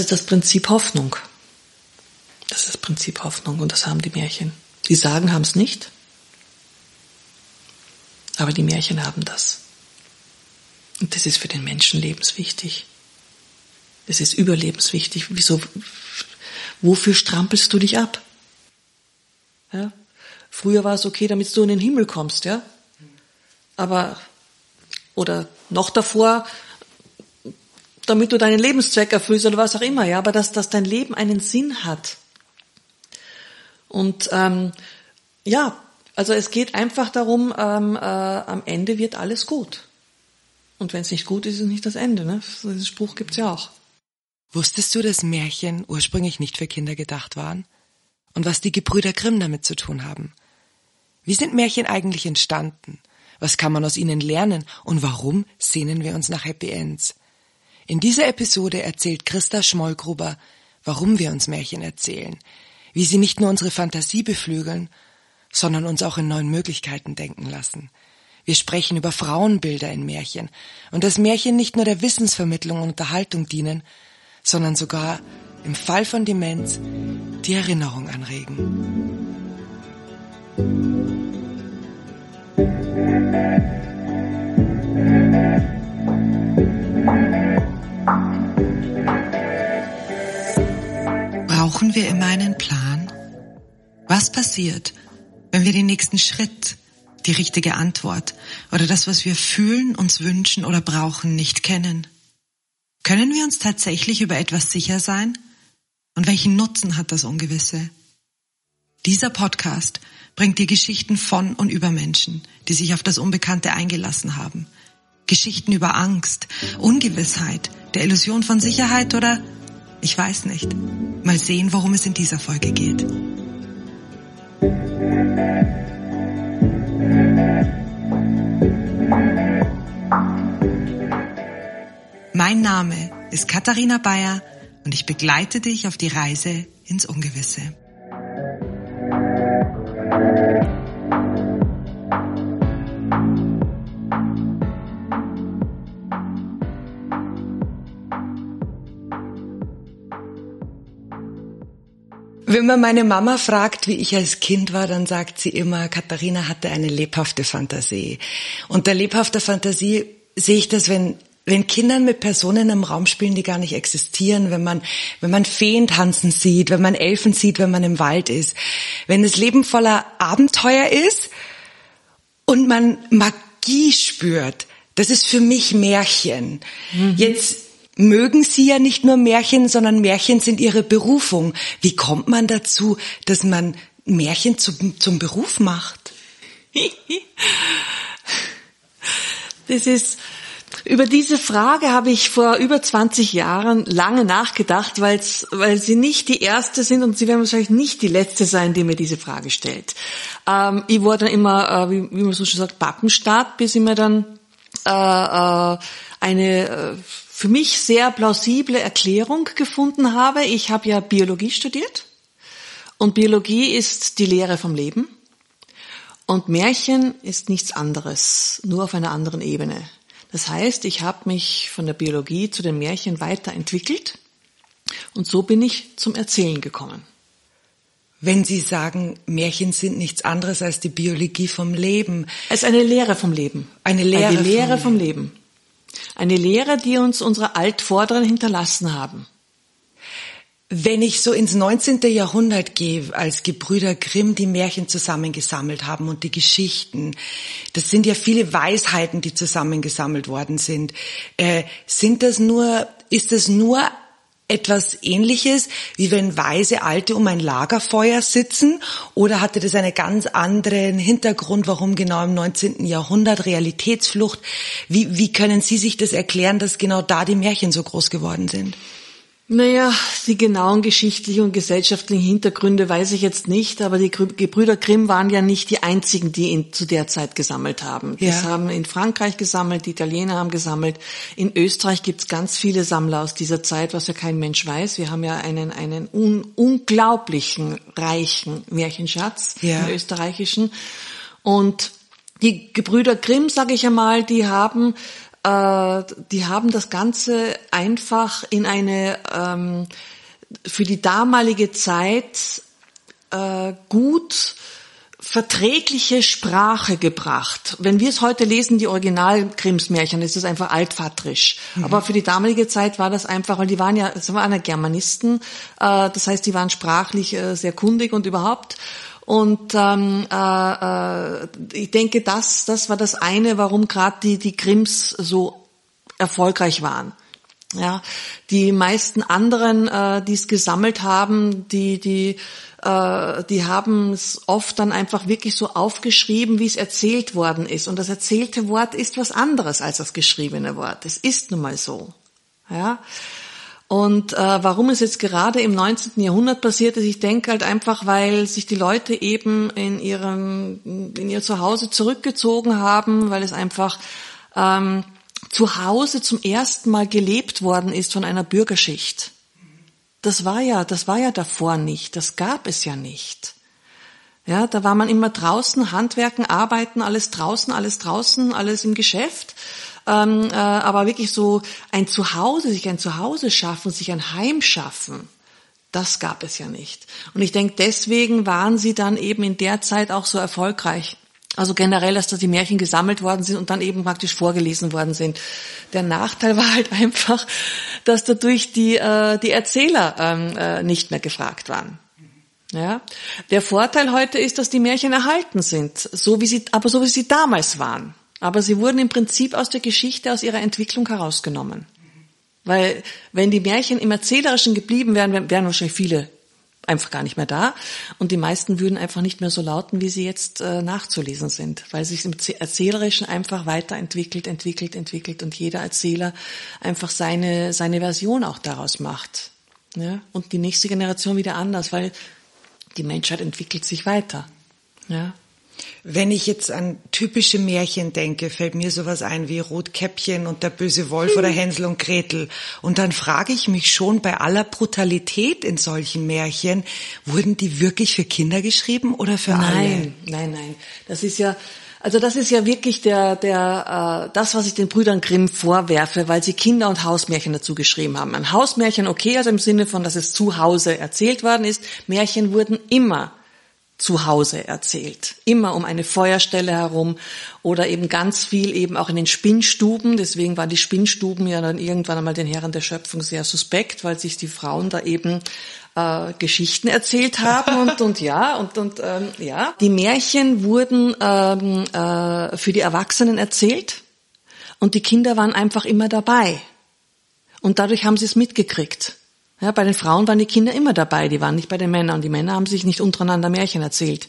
ist das Prinzip Hoffnung. Das ist das Prinzip Hoffnung und das haben die Märchen. Die sagen haben es nicht, aber die Märchen haben das. Und das ist für den Menschen lebenswichtig. Das ist überlebenswichtig. Wieso, wofür strampelst du dich ab? Ja? Früher war es okay, damit du in den Himmel kommst, ja? Aber, oder noch davor, damit du deinen Lebenszweck erfüllst oder was auch immer, ja? Aber dass, dass dein Leben einen Sinn hat. Und, ähm, ja, also es geht einfach darum, ähm, äh, am Ende wird alles gut. Und wenn es nicht gut ist, ist es nicht das Ende. Ne? Diesen Spruch gibt's ja auch. Wusstest du, dass Märchen ursprünglich nicht für Kinder gedacht waren? Und was die Gebrüder Grimm damit zu tun haben? Wie sind Märchen eigentlich entstanden? Was kann man aus ihnen lernen? Und warum sehnen wir uns nach Happy Ends? In dieser Episode erzählt Christa Schmollgruber, warum wir uns Märchen erzählen, wie sie nicht nur unsere Fantasie beflügeln, sondern uns auch in neuen Möglichkeiten denken lassen – wir sprechen über Frauenbilder in Märchen und dass Märchen nicht nur der Wissensvermittlung und Unterhaltung dienen, sondern sogar im Fall von Demenz die Erinnerung anregen. Brauchen wir immer einen Plan? Was passiert, wenn wir den nächsten Schritt die richtige Antwort oder das, was wir fühlen, uns wünschen oder brauchen, nicht kennen? Können wir uns tatsächlich über etwas sicher sein? Und welchen Nutzen hat das Ungewisse? Dieser Podcast bringt dir Geschichten von und über Menschen, die sich auf das Unbekannte eingelassen haben. Geschichten über Angst, Ungewissheit, der Illusion von Sicherheit oder ich weiß nicht. Mal sehen, worum es in dieser Folge geht. Mein Name ist Katharina Bayer und ich begleite dich auf die Reise ins Ungewisse. Wenn man meine Mama fragt, wie ich als Kind war, dann sagt sie immer, Katharina hatte eine lebhafte Fantasie. Unter lebhafter Fantasie sehe ich das, wenn wenn Kindern mit Personen im Raum spielen, die gar nicht existieren, wenn man, wenn man Feen tanzen sieht, wenn man Elfen sieht, wenn man im Wald ist, wenn das Leben voller Abenteuer ist und man Magie spürt, das ist für mich Märchen. Mhm. Jetzt mögen sie ja nicht nur Märchen, sondern Märchen sind ihre Berufung. Wie kommt man dazu, dass man Märchen zum, zum Beruf macht? das ist, über diese Frage habe ich vor über 20 Jahren lange nachgedacht, weil Sie nicht die erste sind und Sie werden wahrscheinlich nicht die letzte sein, die mir diese Frage stellt. Ähm, ich wurde dann immer, äh, wie, wie, man so schön sagt, Pappenstaat, bis ich mir dann äh, äh, eine äh, für mich sehr plausible Erklärung gefunden habe. Ich habe ja Biologie studiert und Biologie ist die Lehre vom Leben. Und Märchen ist nichts anderes, nur auf einer anderen Ebene. Das heißt, ich habe mich von der Biologie zu den Märchen weiterentwickelt und so bin ich zum Erzählen gekommen. Wenn Sie sagen, Märchen sind nichts anderes als die Biologie vom Leben. Es ist eine Lehre vom Leben. Eine Lehre, eine Lehre vom, vom Leben. Eine Lehre, die uns unsere Altvorderen hinterlassen haben. Wenn ich so ins 19. Jahrhundert gehe, als Gebrüder Grimm die Märchen zusammengesammelt haben und die Geschichten, das sind ja viele Weisheiten, die zusammengesammelt worden sind. Äh, sind das nur, ist das nur etwas ähnliches, wie wenn weise Alte um ein Lagerfeuer sitzen? Oder hatte das einen ganz anderen Hintergrund, warum genau im 19. Jahrhundert Realitätsflucht? Wie, wie können Sie sich das erklären, dass genau da die Märchen so groß geworden sind? Naja, die genauen geschichtlichen und gesellschaftlichen Hintergründe weiß ich jetzt nicht, aber die Gebrüder Grimm waren ja nicht die einzigen, die ihn zu der Zeit gesammelt haben. Ja. Das haben in Frankreich gesammelt, die Italiener haben gesammelt. In Österreich gibt's ganz viele Sammler aus dieser Zeit, was ja kein Mensch weiß. Wir haben ja einen, einen un unglaublichen, reichen Märchenschatz, ja. im österreichischen. Und die Gebrüder Grimm, sage ich einmal, die haben äh, die haben das Ganze einfach in eine ähm, für die damalige Zeit äh, gut verträgliche Sprache gebracht. Wenn wir es heute lesen, die Original-Krims-Märchen, ist es einfach altvatrisch. Mhm. Aber für die damalige Zeit war das einfach, weil die waren ja, es waren ja Germanisten, äh, das heißt, die waren sprachlich äh, sehr kundig und überhaupt. Und ähm, äh, äh, ich denke, das, das war das eine, warum gerade die, die Krims so erfolgreich waren. Ja, die meisten anderen, äh, die es gesammelt haben, die, die äh, die haben es oft dann einfach wirklich so aufgeschrieben, wie es erzählt worden ist. Und das erzählte Wort ist was anderes als das geschriebene Wort. Es ist nun mal so. Ja. Und äh, warum es jetzt gerade im 19. Jahrhundert passiert ist, ich denke halt einfach, weil sich die Leute eben in ihrem in ihr Zuhause zurückgezogen haben, weil es einfach ähm, zu Hause zum ersten Mal gelebt worden ist von einer Bürgerschicht. Das war ja, das war ja davor nicht. Das gab es ja nicht. Ja, da war man immer draußen, Handwerken, Arbeiten, alles draußen, alles draußen, alles im Geschäft. Ähm, äh, aber wirklich so ein Zuhause, sich ein Zuhause schaffen, sich ein Heim schaffen, das gab es ja nicht. Und ich denke, deswegen waren sie dann eben in der Zeit auch so erfolgreich. Also generell, dass da die Märchen gesammelt worden sind und dann eben praktisch vorgelesen worden sind. Der Nachteil war halt einfach, dass dadurch die, äh, die Erzähler ähm, äh, nicht mehr gefragt waren. Ja. Der Vorteil heute ist, dass die Märchen erhalten sind, so wie sie, aber so wie sie damals waren. Aber sie wurden im Prinzip aus der Geschichte, aus ihrer Entwicklung herausgenommen. Weil wenn die Märchen im Erzählerischen geblieben wären, wären wahrscheinlich viele einfach gar nicht mehr da. Und die meisten würden einfach nicht mehr so lauten, wie sie jetzt äh, nachzulesen sind, weil sich im Erzählerischen einfach weiterentwickelt, entwickelt, entwickelt und jeder Erzähler einfach seine, seine Version auch daraus macht. Ja? Und die nächste Generation wieder anders, weil die Menschheit entwickelt sich weiter. Ja? Wenn ich jetzt an typische Märchen denke, fällt mir sowas ein wie Rotkäppchen und der böse Wolf oder Hänsel und Gretel. Und dann frage ich mich schon bei aller Brutalität in solchen Märchen, wurden die wirklich für Kinder geschrieben oder für nein, alle? Nein, nein, nein. Das ist ja, also das ist ja wirklich der, der, äh, das, was ich den Brüdern Grimm vorwerfe, weil sie Kinder- und Hausmärchen dazu geschrieben haben. Ein Hausmärchen, okay, also im Sinne von, dass es zu Hause erzählt worden ist. Märchen wurden immer zu Hause erzählt. Immer um eine Feuerstelle herum oder eben ganz viel eben auch in den Spinnstuben. Deswegen waren die Spinnstuben ja dann irgendwann einmal den Herren der Schöpfung sehr suspekt, weil sich die Frauen da eben äh, Geschichten erzählt haben und, und ja und und ähm, ja. Die Märchen wurden ähm, äh, für die Erwachsenen erzählt und die Kinder waren einfach immer dabei und dadurch haben sie es mitgekriegt. Ja, bei den Frauen waren die Kinder immer dabei, die waren nicht bei den Männern. Und die Männer haben sich nicht untereinander Märchen erzählt.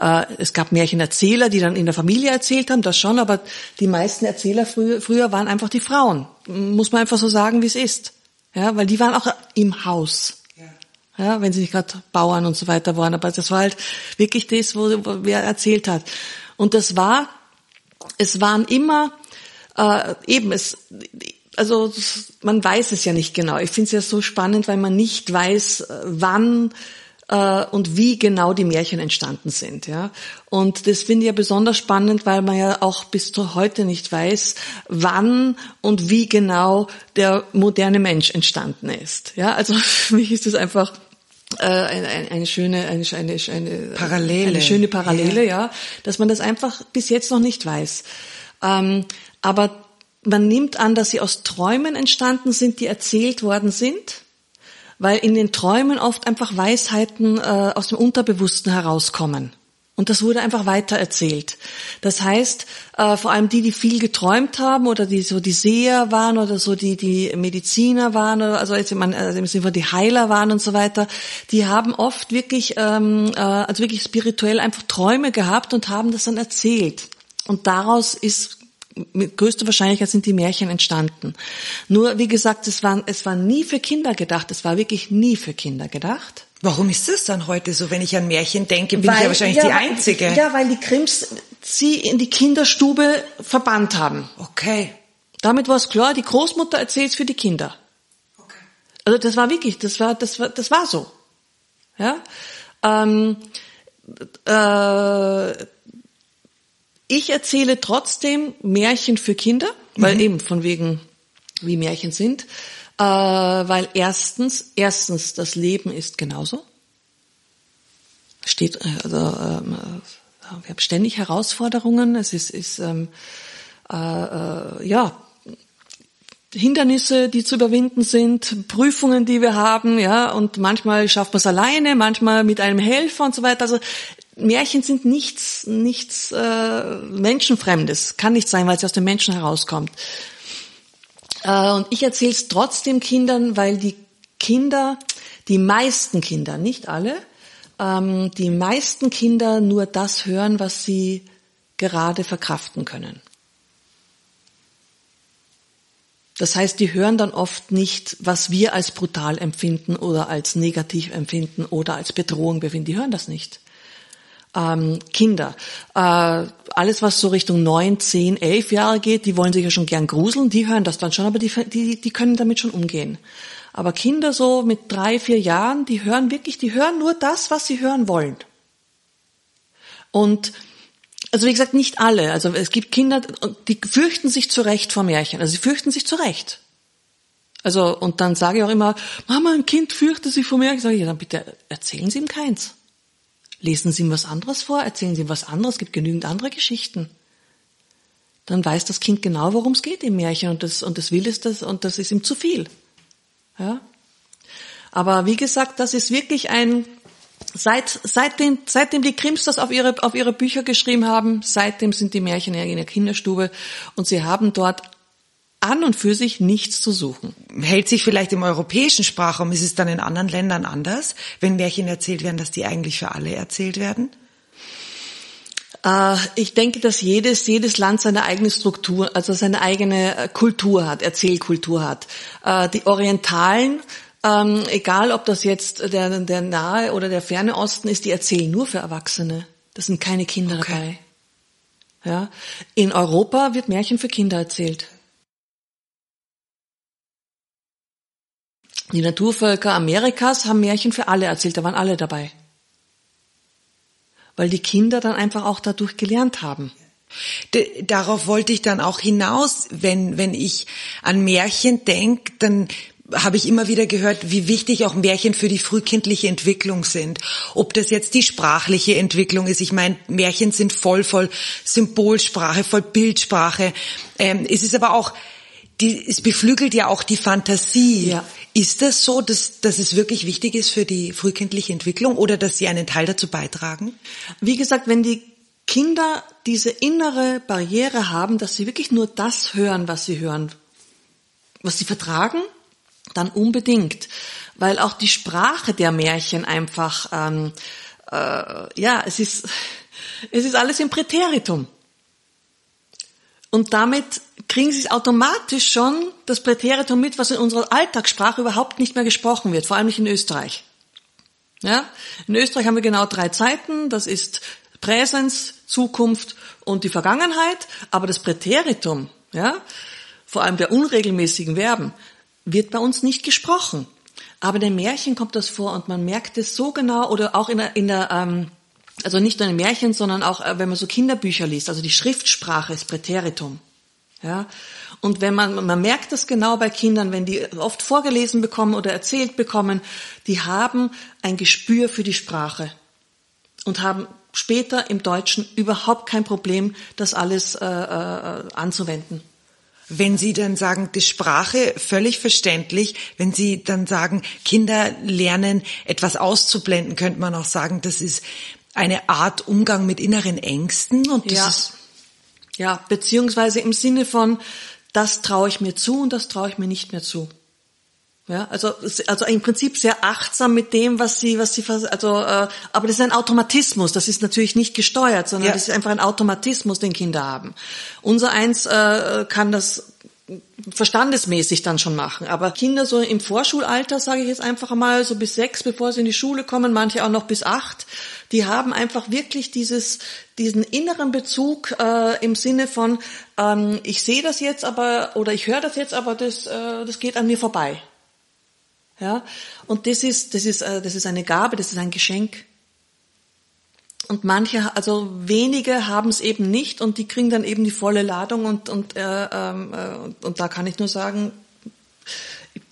Äh, es gab Märchenerzähler, die dann in der Familie erzählt haben, das schon, aber die meisten Erzähler früher, früher waren einfach die Frauen. Muss man einfach so sagen, wie es ist. Ja, weil die waren auch im Haus. Ja, wenn sie nicht gerade Bauern und so weiter waren. Aber das war halt wirklich das, wo, wo wer erzählt hat. Und das war, es waren immer äh, eben es also man weiß es ja nicht genau. Ich finde es ja so spannend, weil man nicht weiß, äh, wann äh, und wie genau die Märchen entstanden sind. Ja? Und das finde ich ja besonders spannend, weil man ja auch bis zu heute nicht weiß, wann und wie genau der moderne Mensch entstanden ist. Ja, also für mich ist das einfach äh, eine, eine schöne eine, eine, eine Parallele, eine schöne Parallele, ja. ja, dass man das einfach bis jetzt noch nicht weiß. Ähm, aber man nimmt an, dass sie aus Träumen entstanden sind, die erzählt worden sind, weil in den Träumen oft einfach Weisheiten äh, aus dem Unterbewussten herauskommen. Und das wurde einfach weiter erzählt. Das heißt, äh, vor allem die, die viel geträumt haben oder die so die Seher waren oder so die die Mediziner waren oder also jetzt man also im Sinne von die Heiler waren und so weiter, die haben oft wirklich ähm, äh, also wirklich spirituell einfach Träume gehabt und haben das dann erzählt. Und daraus ist mit größter Wahrscheinlichkeit sind die Märchen entstanden. Nur, wie gesagt, es war, es war nie für Kinder gedacht. Es war wirklich nie für Kinder gedacht. Warum ist das dann heute so? Wenn ich an Märchen denke, bin weil, ich ja wahrscheinlich ja, die Einzige. Ja, weil die Krims sie in die Kinderstube verbannt haben. Okay. Damit war es klar, die Großmutter erzählt für die Kinder. Okay. Also das war wirklich, das war, das war, das war so. Ja. Ähm, äh, ich erzähle trotzdem Märchen für Kinder. weil mhm. eben von wegen wie Märchen sind, äh, weil erstens, erstens das Leben ist genauso. Steht, äh, also ähm, äh, wir haben ständig Herausforderungen. Es ist, ist ähm, äh, äh, ja Hindernisse, die zu überwinden sind, Prüfungen, die wir haben, ja, und manchmal schafft man es alleine, manchmal mit einem Helfer und so weiter. Also Märchen sind nichts, nichts äh, Menschenfremdes, kann nicht sein, weil es aus dem Menschen herauskommt. Äh, und ich erzähle es trotzdem Kindern, weil die Kinder, die meisten Kinder, nicht alle, ähm, die meisten Kinder nur das hören, was sie gerade verkraften können. Das heißt, die hören dann oft nicht, was wir als brutal empfinden oder als negativ empfinden oder als Bedrohung befinden. Die hören das nicht. Ähm, Kinder, äh, alles was so Richtung neun, zehn, elf Jahre geht, die wollen sich ja schon gern gruseln, die hören das dann schon, aber die, die, die können damit schon umgehen. Aber Kinder so mit drei, vier Jahren, die hören wirklich, die hören nur das, was sie hören wollen. Und also wie gesagt, nicht alle. Also es gibt Kinder, die fürchten sich zu Recht vor Märchen. Also sie fürchten sich zu Recht. Also, und dann sage ich auch immer, Mama, ein Kind fürchtet sich vor Märchen. Sage ich, ja, dann bitte erzählen Sie ihm keins. Lesen Sie ihm was anderes vor, erzählen Sie ihm was anderes, es gibt genügend andere Geschichten. Dann weiß das Kind genau, worum es geht im Märchen und das, und das will es das, und das ist ihm zu viel. Ja? Aber wie gesagt, das ist wirklich ein, Seit, seitdem, seitdem die Krims das auf ihre, auf ihre Bücher geschrieben haben, seitdem sind die Märchen in der Kinderstube und sie haben dort an und für sich nichts zu suchen. Hält sich vielleicht im europäischen Sprachraum, ist es dann in anderen Ländern anders, wenn Märchen erzählt werden, dass die eigentlich für alle erzählt werden? Äh, ich denke, dass jedes, jedes Land seine eigene Struktur, also seine eigene äh, Kultur hat, Erzählkultur hat. Äh, die Orientalen ähm, egal, ob das jetzt der, der nahe oder der ferne Osten ist, die erzählen nur für Erwachsene. Das sind keine Kinder okay. dabei. Ja. In Europa wird Märchen für Kinder erzählt. Die Naturvölker Amerikas haben Märchen für alle erzählt, da waren alle dabei. Weil die Kinder dann einfach auch dadurch gelernt haben. Darauf wollte ich dann auch hinaus, wenn, wenn ich an Märchen denke, dann habe ich immer wieder gehört, wie wichtig auch Märchen für die frühkindliche Entwicklung sind. Ob das jetzt die sprachliche Entwicklung ist. Ich meine, Märchen sind voll, voll Symbolsprache, voll Bildsprache. Ähm, es ist aber auch, die, es beflügelt ja auch die Fantasie. Ja. Ist das so, dass, dass es wirklich wichtig ist für die frühkindliche Entwicklung oder dass sie einen Teil dazu beitragen? Wie gesagt, wenn die Kinder diese innere Barriere haben, dass sie wirklich nur das hören, was sie hören, was sie vertragen, dann unbedingt, weil auch die Sprache der Märchen einfach, ähm, äh, ja, es ist, es ist alles im Präteritum. Und damit kriegen sie automatisch schon das Präteritum mit, was in unserer Alltagssprache überhaupt nicht mehr gesprochen wird, vor allem nicht in Österreich. Ja? In Österreich haben wir genau drei Zeiten, das ist Präsens, Zukunft und die Vergangenheit, aber das Präteritum, ja, vor allem der unregelmäßigen Verben, wird bei uns nicht gesprochen. Aber in den Märchen kommt das vor und man merkt es so genau oder auch in der, in der ähm, also nicht nur in den Märchen, sondern auch äh, wenn man so Kinderbücher liest, also die Schriftsprache ist Präteritum. Ja? Und wenn man, man merkt das genau bei Kindern, wenn die oft vorgelesen bekommen oder erzählt bekommen, die haben ein Gespür für die Sprache und haben später im Deutschen überhaupt kein Problem, das alles äh, äh, anzuwenden. Wenn Sie dann sagen, die Sprache völlig verständlich, wenn Sie dann sagen, Kinder lernen etwas auszublenden, könnte man auch sagen, das ist eine Art Umgang mit inneren Ängsten und das ja. ist ja, beziehungsweise im Sinne von, das traue ich mir zu und das traue ich mir nicht mehr zu. Ja, also also im Prinzip sehr achtsam mit dem, was sie was sie also äh, aber das ist ein Automatismus, das ist natürlich nicht gesteuert, sondern ja. das ist einfach ein Automatismus, den Kinder haben. Unser eins äh, kann das verstandesmäßig dann schon machen, aber Kinder so im Vorschulalter, sage ich jetzt einfach mal so bis sechs, bevor sie in die Schule kommen, manche auch noch bis acht, die haben einfach wirklich dieses diesen inneren Bezug äh, im Sinne von ähm, ich sehe das jetzt, aber oder ich höre das jetzt, aber das äh, das geht an mir vorbei. Ja, und das ist, das ist, äh, das ist eine Gabe, das ist ein Geschenk. und manche, also wenige haben es eben nicht und die kriegen dann eben die volle Ladung und und äh, äh, und da kann ich nur sagen,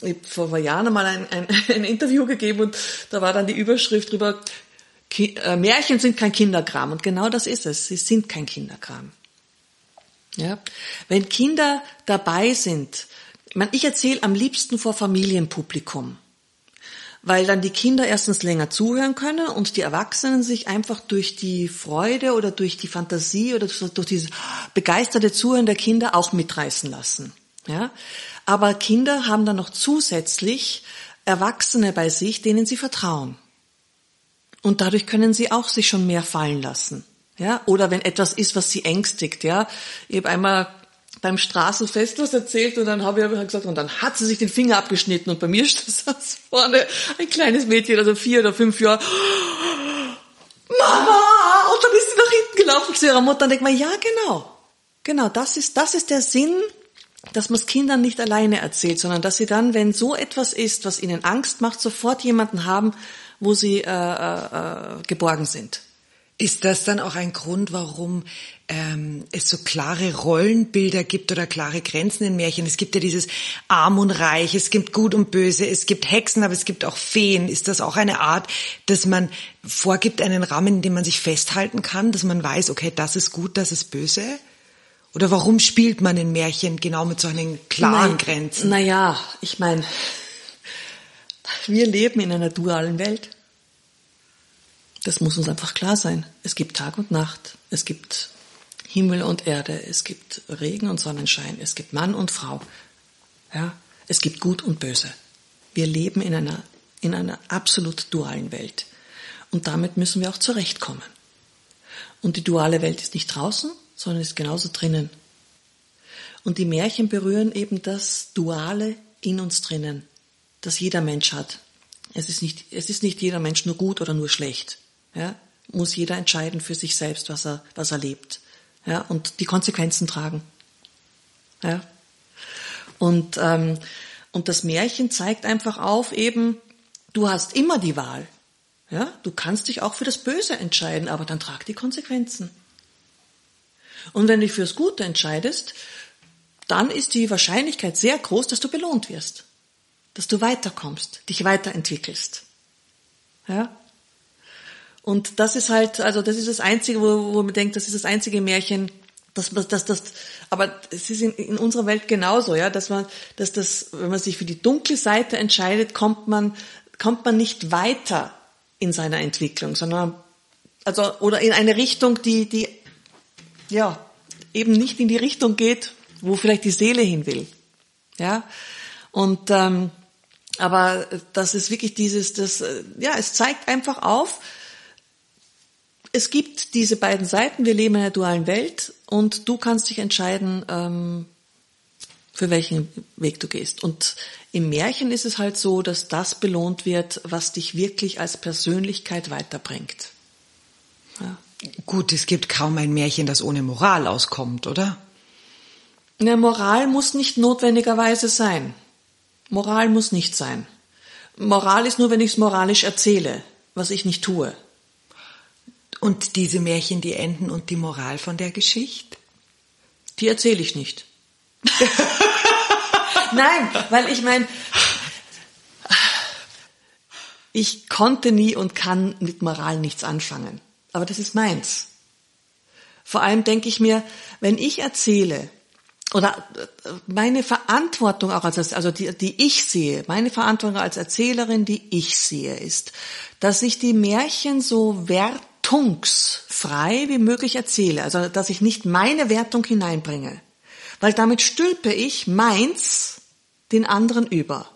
ich habe vor Jahren mal ein, ein, ein Interview gegeben und da war dann die Überschrift drüber, äh, Märchen sind kein Kinderkram und genau das ist es. Sie sind kein Kinderkram. Ja, wenn Kinder dabei sind, ich, erzähle am liebsten vor Familienpublikum weil dann die Kinder erstens länger zuhören können und die Erwachsenen sich einfach durch die Freude oder durch die Fantasie oder durch dieses begeisterte Zuhören der Kinder auch mitreißen lassen. Ja? Aber Kinder haben dann noch zusätzlich Erwachsene bei sich, denen sie vertrauen. Und dadurch können sie auch sich schon mehr fallen lassen. Ja, oder wenn etwas ist, was sie ängstigt, ja. Ich habe einmal beim Straßenfest was erzählt und dann habe ich aber gesagt, und dann hat sie sich den Finger abgeschnitten und bei mir saß vorne ein kleines Mädchen, also vier oder fünf Jahre, Mama! Und dann ist sie nach hinten gelaufen zu ihrer Mutter und denkt man, ja genau, genau, das ist, das ist der Sinn, dass man es Kindern nicht alleine erzählt, sondern dass sie dann, wenn so etwas ist, was ihnen Angst macht, sofort jemanden haben, wo sie äh, äh, geborgen sind. Ist das dann auch ein Grund, warum ähm, es so klare Rollenbilder gibt oder klare Grenzen in Märchen? Es gibt ja dieses Arm und Reich, es gibt Gut und Böse, es gibt Hexen, aber es gibt auch Feen. Ist das auch eine Art, dass man vorgibt einen Rahmen, in dem man sich festhalten kann, dass man weiß, okay, das ist gut, das ist böse? Oder warum spielt man in Märchen genau mit solchen klaren Na, Grenzen? Naja, ich meine, wir leben in einer dualen Welt. Das muss uns einfach klar sein. Es gibt Tag und Nacht. Es gibt Himmel und Erde. Es gibt Regen und Sonnenschein. Es gibt Mann und Frau. Ja, es gibt Gut und Böse. Wir leben in einer, in einer absolut dualen Welt. Und damit müssen wir auch zurechtkommen. Und die duale Welt ist nicht draußen, sondern ist genauso drinnen. Und die Märchen berühren eben das Duale in uns drinnen, das jeder Mensch hat. Es ist nicht, es ist nicht jeder Mensch nur gut oder nur schlecht. Ja, muss jeder entscheiden für sich selbst, was er, was er lebt. Ja, und die Konsequenzen tragen. Ja. Und, ähm, und das Märchen zeigt einfach auf, eben, du hast immer die Wahl. Ja, du kannst dich auch für das Böse entscheiden, aber dann trag die Konsequenzen. Und wenn du dich fürs Gute entscheidest, dann ist die Wahrscheinlichkeit sehr groß, dass du belohnt wirst, dass du weiterkommst, dich weiterentwickelst. Ja? Und das ist halt, also das ist das Einzige, wo, wo man denkt, das ist das einzige Märchen, das, das, das, aber es ist in, in unserer Welt genauso, ja, dass man, dass das, wenn man sich für die dunkle Seite entscheidet, kommt man, kommt man nicht weiter in seiner Entwicklung, sondern, also, oder in eine Richtung, die, die, ja, eben nicht in die Richtung geht, wo vielleicht die Seele hin will, ja. Und, ähm, aber das ist wirklich dieses, das, ja, es zeigt einfach auf, es gibt diese beiden Seiten, wir leben in einer dualen Welt und du kannst dich entscheiden, ähm, für welchen Weg du gehst. Und im Märchen ist es halt so, dass das belohnt wird, was dich wirklich als Persönlichkeit weiterbringt. Ja. Gut, es gibt kaum ein Märchen, das ohne Moral auskommt, oder? Na, Moral muss nicht notwendigerweise sein. Moral muss nicht sein. Moral ist nur, wenn ich es moralisch erzähle, was ich nicht tue. Und diese Märchen, die enden und die Moral von der Geschichte? Die erzähle ich nicht. Nein, weil ich meine, ich konnte nie und kann mit Moral nichts anfangen. Aber das ist meins. Vor allem denke ich mir, wenn ich erzähle, oder meine Verantwortung auch als, also die, die ich sehe, meine Verantwortung als Erzählerin, die ich sehe, ist, dass ich die Märchen so wert wertungsfrei wie möglich erzähle, also dass ich nicht meine Wertung hineinbringe, weil damit stülpe ich meins den anderen über.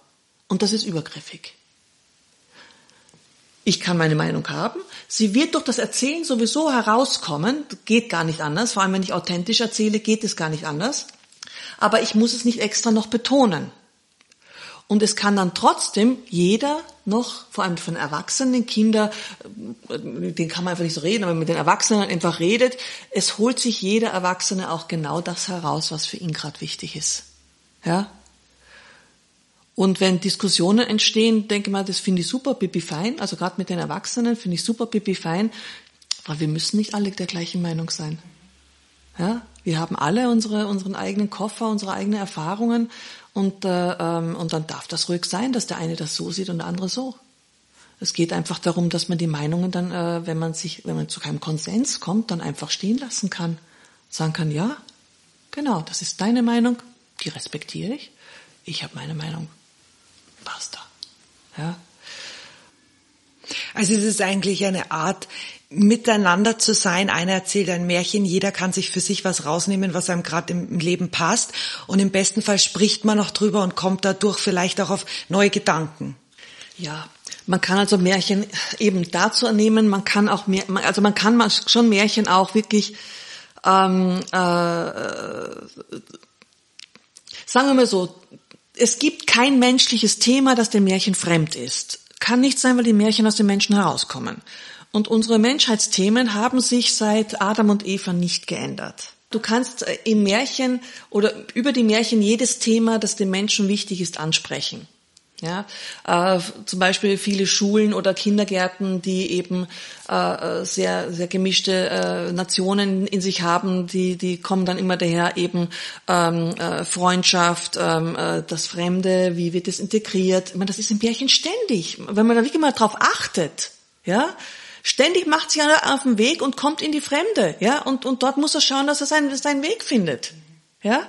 Und das ist übergriffig. Ich kann meine Meinung haben, sie wird durch das Erzählen sowieso herauskommen, geht gar nicht anders, vor allem wenn ich authentisch erzähle, geht es gar nicht anders, aber ich muss es nicht extra noch betonen. Und es kann dann trotzdem jeder noch, vor allem von Erwachsenen, Kinder, mit denen kann man einfach nicht so reden, aber mit den Erwachsenen einfach redet, es holt sich jeder Erwachsene auch genau das heraus, was für ihn gerade wichtig ist. Ja? Und wenn Diskussionen entstehen, denke ich mal, das finde ich super, pipi fein, also gerade mit den Erwachsenen finde ich super, pipi fein, Aber wir müssen nicht alle der gleichen Meinung sein. Ja, wir haben alle unsere, unseren eigenen Koffer, unsere eigenen Erfahrungen und, äh, ähm, und dann darf das ruhig sein, dass der eine das so sieht und der andere so. Es geht einfach darum, dass man die Meinungen dann, äh, wenn man sich, wenn man zu keinem Konsens kommt, dann einfach stehen lassen kann. Sagen kann, ja, genau, das ist deine Meinung, die respektiere ich. Ich habe meine Meinung. Basta. Ja. Also es ist eigentlich eine Art, miteinander zu sein. Einer erzählt ein Märchen, jeder kann sich für sich was rausnehmen, was einem gerade im Leben passt. Und im besten Fall spricht man noch drüber und kommt dadurch vielleicht auch auf neue Gedanken. Ja, man kann also Märchen eben dazu nehmen, man kann auch mehr, also man kann schon Märchen auch wirklich, ähm, äh, sagen wir mal so, es gibt kein menschliches Thema, das dem Märchen fremd ist. Kann nicht sein, weil die Märchen aus den Menschen herauskommen. Und unsere Menschheitsthemen haben sich seit Adam und Eva nicht geändert. Du kannst äh, im Märchen oder über die Märchen jedes Thema, das dem Menschen wichtig ist, ansprechen. Ja, äh, zum Beispiel viele Schulen oder Kindergärten, die eben äh, äh, sehr sehr gemischte äh, Nationen in sich haben, die die kommen dann immer daher eben ähm, äh, Freundschaft, ähm, äh, das Fremde, wie wird es integriert? Ich meine, das ist im Märchen ständig, wenn man da wirklich mal drauf achtet, ja. Ständig macht sich einer auf den Weg und kommt in die Fremde, ja, und und dort muss er schauen, dass er seinen seinen Weg findet, ja,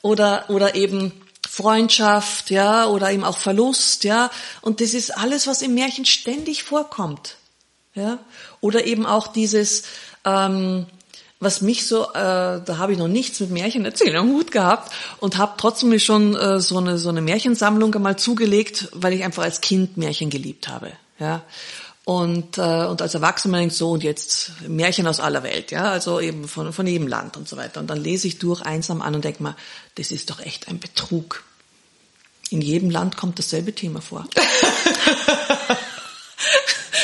oder oder eben Freundschaft, ja, oder eben auch Verlust, ja. Und das ist alles, was im Märchen ständig vorkommt, ja. Oder eben auch dieses, ähm, was mich so, äh, da habe ich noch nichts mit Märchen erzählen am Hut gehabt und habe trotzdem schon äh, so eine so eine Märchensammlung einmal zugelegt, weil ich einfach als Kind Märchen geliebt habe, ja. Und, äh, und als Erwachsener denkt so, und jetzt Märchen aus aller Welt, ja, also eben von, von jedem Land und so weiter. Und dann lese ich durch einsam an und denke mal, das ist doch echt ein Betrug. In jedem Land kommt dasselbe Thema vor.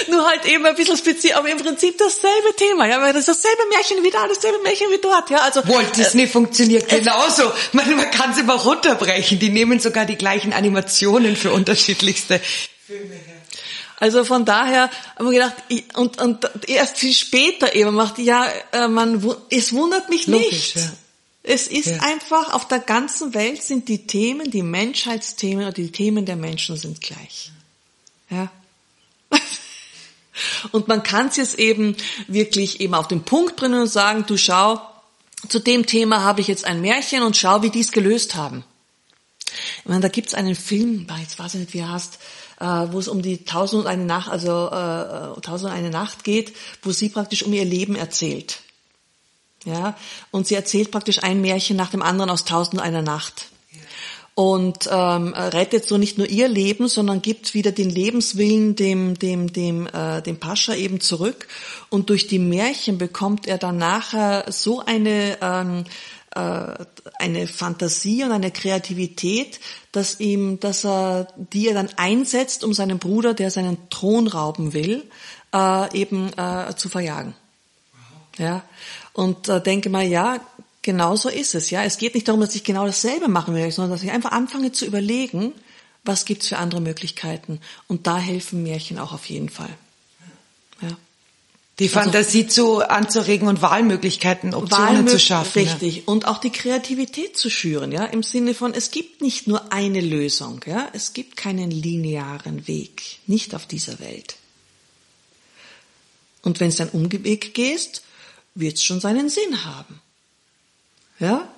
Nur halt eben ein bisschen speziell, aber im Prinzip dasselbe Thema, ja, weil das ist dasselbe Märchen wie da, dasselbe Märchen wie dort, ja, also. Walt Disney äh, funktioniert genauso. Man, man kann es immer runterbrechen. Die nehmen sogar die gleichen Animationen für unterschiedlichste Filme her. Also von daher haben wir gedacht, und, und erst viel später eben macht, ja, äh, man, es wundert mich Logisch, nicht. Ja. Es ist ja. einfach, auf der ganzen Welt sind die Themen, die Menschheitsthemen oder die Themen der Menschen sind gleich. Ja. Und man kann es jetzt eben wirklich eben auf den Punkt bringen und sagen, du schau, zu dem Thema habe ich jetzt ein Märchen und schau, wie die es gelöst haben. Ich meine, da gibt's einen Film, jetzt weiß ich nicht, wie er heißt, äh, wo es um die Tausend und eine Nacht, also äh, Tausend und eine Nacht geht, wo sie praktisch um ihr Leben erzählt. Ja, und sie erzählt praktisch ein Märchen nach dem anderen aus Tausend und einer Nacht. Und ähm, rettet so nicht nur ihr Leben, sondern gibt wieder den Lebenswillen dem dem dem äh, dem Pascha eben zurück. Und durch die Märchen bekommt er dann nachher so eine ähm, äh, eine Fantasie und eine Kreativität, dass ihm, dass er, die er dann einsetzt, um seinen Bruder, der seinen Thron rauben will, äh, eben äh, zu verjagen. Ja. Und äh, denke mal, ja, genau so ist es. Ja, es geht nicht darum, dass ich genau dasselbe machen will, sondern dass ich einfach anfange zu überlegen, was gibt's für andere Möglichkeiten. Und da helfen Märchen auch auf jeden Fall. Ja. Die also Fantasie also, zu anzuregen und Wahlmöglichkeiten, Optionen Wahlmö zu schaffen. Richtig. Ja. Und auch die Kreativität zu schüren, ja, im Sinne von, es gibt nicht nur eine Lösung, ja, es gibt keinen linearen Weg, nicht auf dieser Welt. Und wenn es einen Umweg gehst, wird es schon seinen Sinn haben. Ja?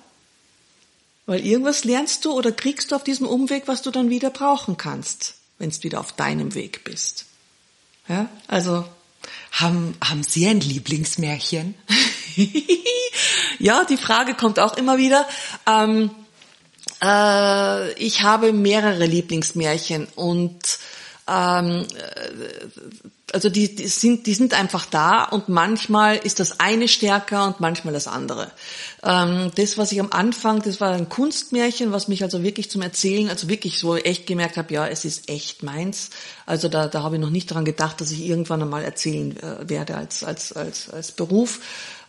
Weil irgendwas lernst du oder kriegst du auf diesem Umweg, was du dann wieder brauchen kannst, wenn du wieder auf deinem Weg bist. Ja? Also haben, haben Sie ein Lieblingsmärchen? ja, die Frage kommt auch immer wieder. Ähm, äh, ich habe mehrere Lieblingsmärchen und ähm, also die, die, sind, die sind einfach da und manchmal ist das eine stärker und manchmal das andere. Ähm, das, was ich am Anfang, das war ein Kunstmärchen, was mich also wirklich zum Erzählen, also wirklich so echt gemerkt habe, ja, es ist echt meins. Also da, da habe ich noch nicht daran gedacht, dass ich irgendwann einmal erzählen äh, werde als, als, als, als Beruf.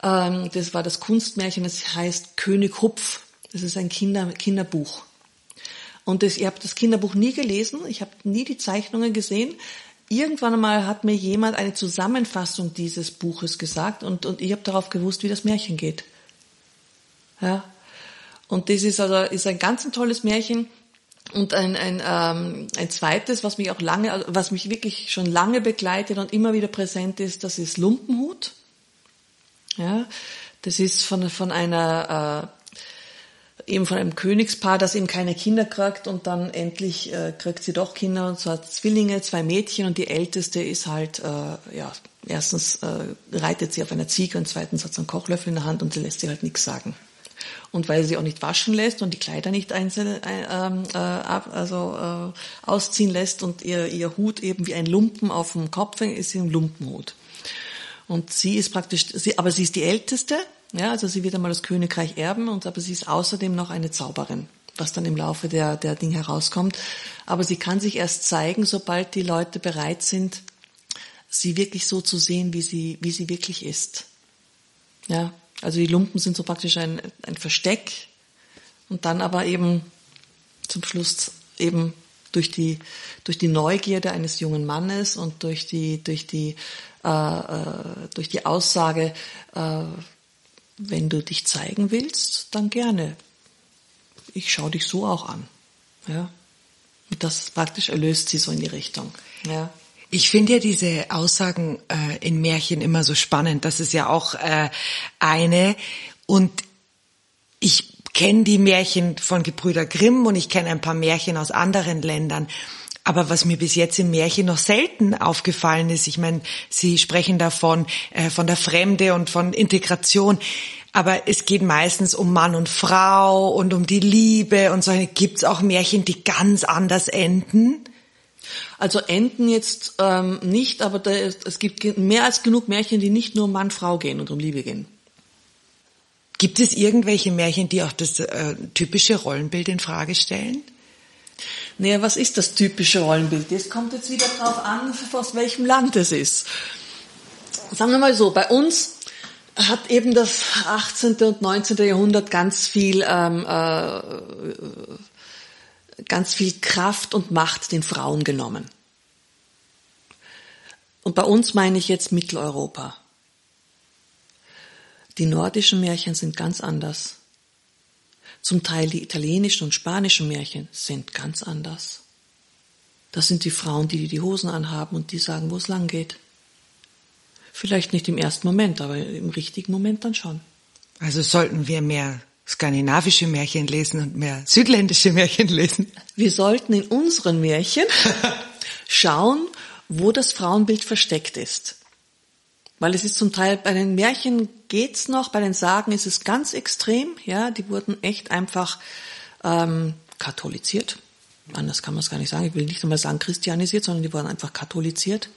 Ähm, das war das Kunstmärchen, das heißt König Hupf. Das ist ein Kinder, Kinderbuch. Und das, ich habe das Kinderbuch nie gelesen, ich habe nie die Zeichnungen gesehen. Irgendwann einmal hat mir jemand eine Zusammenfassung dieses Buches gesagt und, und ich habe darauf gewusst, wie das Märchen geht. Ja. Und das ist also ist ein ganz ein tolles Märchen. Und ein, ein, ähm, ein zweites, was mich auch lange, was mich wirklich schon lange begleitet und immer wieder präsent ist, das ist Lumpenhut. Ja, das ist von, von einer äh, eben von einem Königspaar, das eben keine Kinder kriegt und dann endlich äh, kriegt sie doch Kinder und zwar Zwillinge, zwei Mädchen und die älteste ist halt, äh, ja, erstens äh, reitet sie auf einer Ziege und zweitens hat sie einen Kochlöffel in der Hand und sie lässt sich halt nichts sagen. Und weil sie auch nicht waschen lässt und die Kleider nicht einzeln, äh, äh, ab, also äh, ausziehen lässt und ihr, ihr Hut eben wie ein Lumpen auf dem Kopf ist sie ein Lumpenhut. Und sie ist praktisch, sie, aber sie ist die Älteste ja, also sie wird einmal das Königreich erben, und aber sie ist außerdem noch eine Zauberin, was dann im Laufe der, der Ding herauskommt. Aber sie kann sich erst zeigen, sobald die Leute bereit sind, sie wirklich so zu sehen, wie sie, wie sie wirklich ist. Ja, also die Lumpen sind so praktisch ein, ein Versteck und dann aber eben zum Schluss eben durch die durch die Neugierde eines jungen Mannes und durch die durch die äh, äh, durch die Aussage äh, wenn du dich zeigen willst, dann gerne. Ich schaue dich so auch an. Ja. Und das praktisch erlöst sie so in die Richtung. Ja. Ich finde ja diese Aussagen äh, in Märchen immer so spannend. Das ist ja auch äh, eine. Und ich kenne die Märchen von Gebrüder Grimm und ich kenne ein paar Märchen aus anderen Ländern. Aber was mir bis jetzt im Märchen noch selten aufgefallen ist, ich meine, Sie sprechen davon, äh, von der Fremde und von Integration. Aber es geht meistens um Mann und Frau und um die Liebe und so. Gibt's auch Märchen, die ganz anders enden? Also enden jetzt ähm, nicht, aber da, es gibt mehr als genug Märchen, die nicht nur um Mann, Frau gehen und um Liebe gehen. Gibt es irgendwelche Märchen, die auch das äh, typische Rollenbild in Frage stellen? Naja, was ist das typische Rollenbild? Das kommt jetzt wieder drauf an, aus welchem Land es ist. Sagen wir mal so, bei uns hat eben das 18. und 19. Jahrhundert ganz viel, ähm, äh, ganz viel Kraft und Macht den Frauen genommen. Und bei uns meine ich jetzt Mitteleuropa. Die nordischen Märchen sind ganz anders. Zum Teil die italienischen und spanischen Märchen sind ganz anders. Das sind die Frauen, die die Hosen anhaben und die sagen, wo es lang geht. Vielleicht nicht im ersten Moment, aber im richtigen Moment dann schon. Also sollten wir mehr skandinavische Märchen lesen und mehr südländische Märchen lesen? Wir sollten in unseren Märchen schauen, wo das Frauenbild versteckt ist. Weil es ist zum Teil, bei den Märchen geht's noch, bei den Sagen ist es ganz extrem, ja, die wurden echt einfach ähm, katholisiert. Anders kann man es gar nicht sagen. Ich will nicht einmal sagen christianisiert, sondern die wurden einfach katholisiert.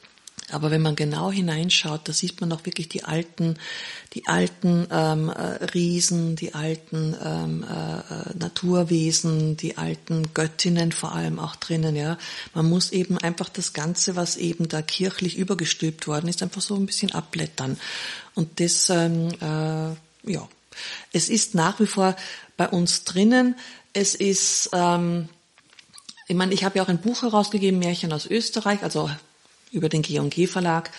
Aber wenn man genau hineinschaut, da sieht man auch wirklich die alten, die alten ähm, äh, Riesen, die alten ähm, äh, äh, Naturwesen, die alten Göttinnen vor allem auch drinnen. Ja, man muss eben einfach das Ganze, was eben da kirchlich übergestülpt worden ist, einfach so ein bisschen abblättern. Und das, ähm, äh, ja, es ist nach wie vor bei uns drinnen. Es ist ähm, ich meine, ich habe ja auch ein Buch herausgegeben, Märchen aus Österreich, also über den G&G Verlag.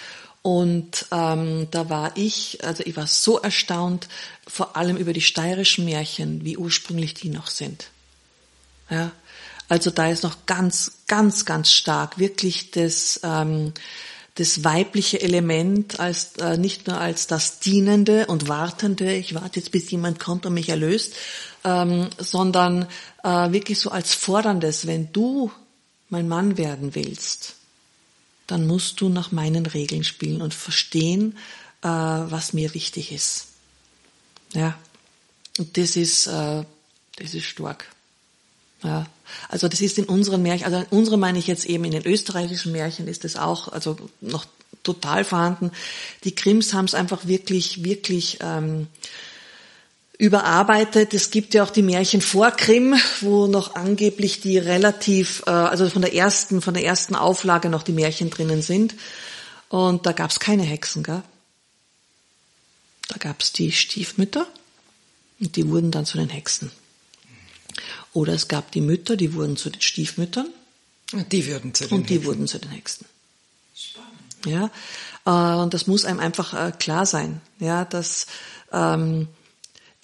Und ähm, da war ich, also ich war so erstaunt, vor allem über die steirischen Märchen, wie ursprünglich die noch sind. Ja, also da ist noch ganz, ganz, ganz stark wirklich das, ähm, das weibliche Element als äh, nicht nur als das Dienende und Wartende, ich warte jetzt, bis jemand kommt und mich erlöst, ähm, sondern äh, wirklich so als Forderndes, wenn du mein Mann werden willst, dann musst du nach meinen Regeln spielen und verstehen, äh, was mir wichtig ist. Ja, und das ist, äh, das ist stark. Ja, also das ist in unseren Märchen, also in unseren meine ich jetzt eben in den österreichischen Märchen ist das auch, also noch total vorhanden. Die Krims haben es einfach wirklich, wirklich ähm, überarbeitet. Es gibt ja auch die Märchen vor Krim, wo noch angeblich die relativ, äh, also von der ersten, von der ersten Auflage noch die Märchen drinnen sind. Und da gab es keine Hexen, gell? Da gab es die Stiefmütter und die wurden dann zu den Hexen. Oder es gab die Mütter, die wurden zu den Stiefmüttern. Und die wurden zu den Und die Hexen. wurden zu den Hexen. Ja, äh, und das muss einem einfach äh, klar sein, ja, dass ähm,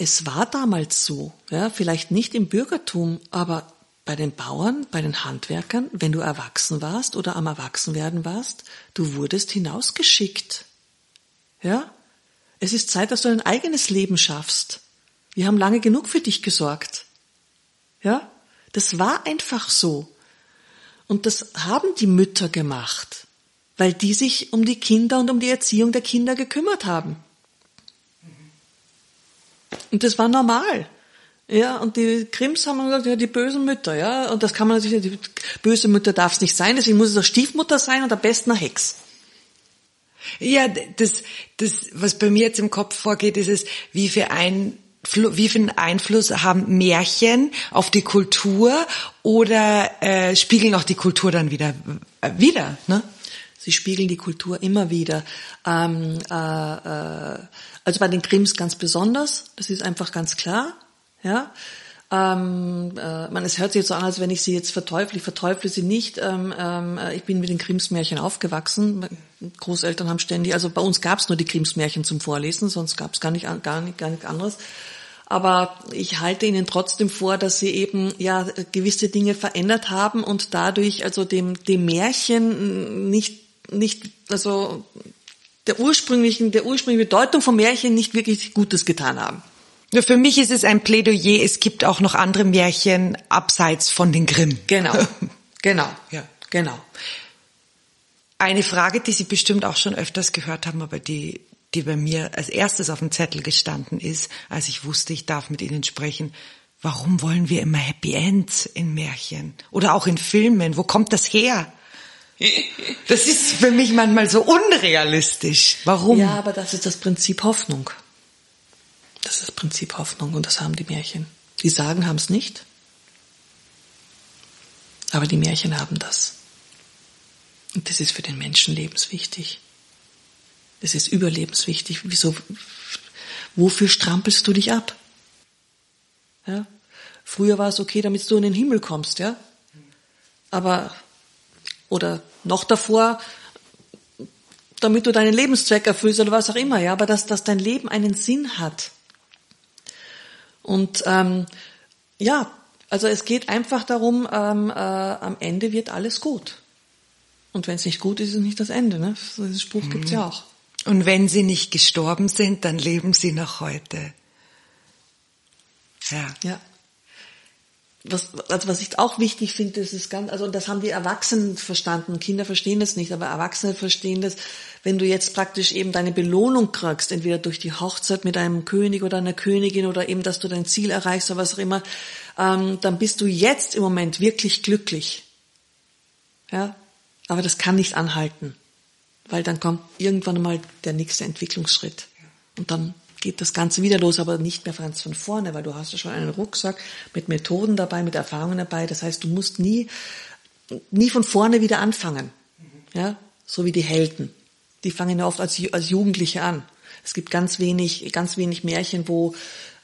es war damals so, ja, vielleicht nicht im Bürgertum, aber bei den Bauern, bei den Handwerkern, wenn du erwachsen warst oder am Erwachsenwerden warst, du wurdest hinausgeschickt. Ja? Es ist Zeit, dass du dein eigenes Leben schaffst. Wir haben lange genug für dich gesorgt. Ja? Das war einfach so. Und das haben die Mütter gemacht, weil die sich um die Kinder und um die Erziehung der Kinder gekümmert haben. Und das war normal. Ja, und die Krims haben gesagt, ja, die bösen Mütter, ja, und das kann man natürlich, die böse Mütter darf es nicht sein, deswegen muss es eine Stiefmutter sein und am besten eine Hex. Ja, das, das, was bei mir jetzt im Kopf vorgeht, ist es, wie viel ein, wie viel Einfluss haben Märchen auf die Kultur oder äh, spiegeln auch die Kultur dann wieder äh, wieder, ne? Sie spiegeln die Kultur immer wieder. Ähm, äh, äh, also bei den Krims ganz besonders, das ist einfach ganz klar. Ja, ähm, äh, man, es hört sich jetzt so an, als wenn ich sie jetzt verteufle. Ich verteufle sie nicht. Ähm, ähm, ich bin mit den Krimsmärchen aufgewachsen. Großeltern haben ständig, also bei uns gab es nur die Krimsmärchen zum Vorlesen, sonst gab es gar nicht, gar nicht, gar nicht anderes. Aber ich halte ihnen trotzdem vor, dass sie eben ja gewisse Dinge verändert haben und dadurch also dem dem Märchen nicht nicht also der ursprünglichen der ursprünglichen Bedeutung von Märchen nicht wirklich Gutes getan haben. Für mich ist es ein Plädoyer, es gibt auch noch andere Märchen abseits von den Grimm. Genau, genau, ja, genau. Eine Frage, die Sie bestimmt auch schon öfters gehört haben, aber die, die bei mir als erstes auf dem Zettel gestanden ist, als ich wusste, ich darf mit Ihnen sprechen. Warum wollen wir immer Happy Ends in Märchen? Oder auch in Filmen? Wo kommt das her? Das ist für mich manchmal so unrealistisch. Warum? Ja, aber das ist das Prinzip Hoffnung. Das ist das Prinzip Hoffnung und das haben die Märchen. Die Sagen haben es nicht, aber die Märchen haben das. Und das ist für den Menschen lebenswichtig. Das ist überlebenswichtig. Wieso, wofür strampelst du dich ab? Ja? Früher war es okay, damit du in den Himmel kommst, ja? Aber, oder noch davor, damit du deinen Lebenszweck erfüllst oder was auch immer, ja? Aber dass, dass dein Leben einen Sinn hat. Und ähm, ja, also es geht einfach darum, ähm, äh, am Ende wird alles gut. Und wenn es nicht gut ist, ist es nicht das Ende. Ne? So diesen Spruch mhm. gibt's ja auch. Und wenn sie nicht gestorben sind, dann leben sie noch heute. Ja. Ja. Was, also was ich auch wichtig finde, das ist ganz, also das haben die Erwachsenen verstanden. Kinder verstehen das nicht, aber Erwachsene verstehen das, wenn du jetzt praktisch eben deine Belohnung kriegst, entweder durch die Hochzeit mit einem König oder einer Königin oder eben, dass du dein Ziel erreichst oder was auch immer, ähm, dann bist du jetzt im Moment wirklich glücklich. Ja, aber das kann nicht anhalten, weil dann kommt irgendwann mal der nächste Entwicklungsschritt und dann geht das Ganze wieder los, aber nicht mehr ganz von vorne, weil du hast ja schon einen Rucksack mit Methoden dabei, mit Erfahrungen dabei. Das heißt, du musst nie, nie von vorne wieder anfangen. Ja, so wie die Helden die fangen ja oft als, als Jugendliche an. Es gibt ganz wenig, ganz wenig Märchen, wo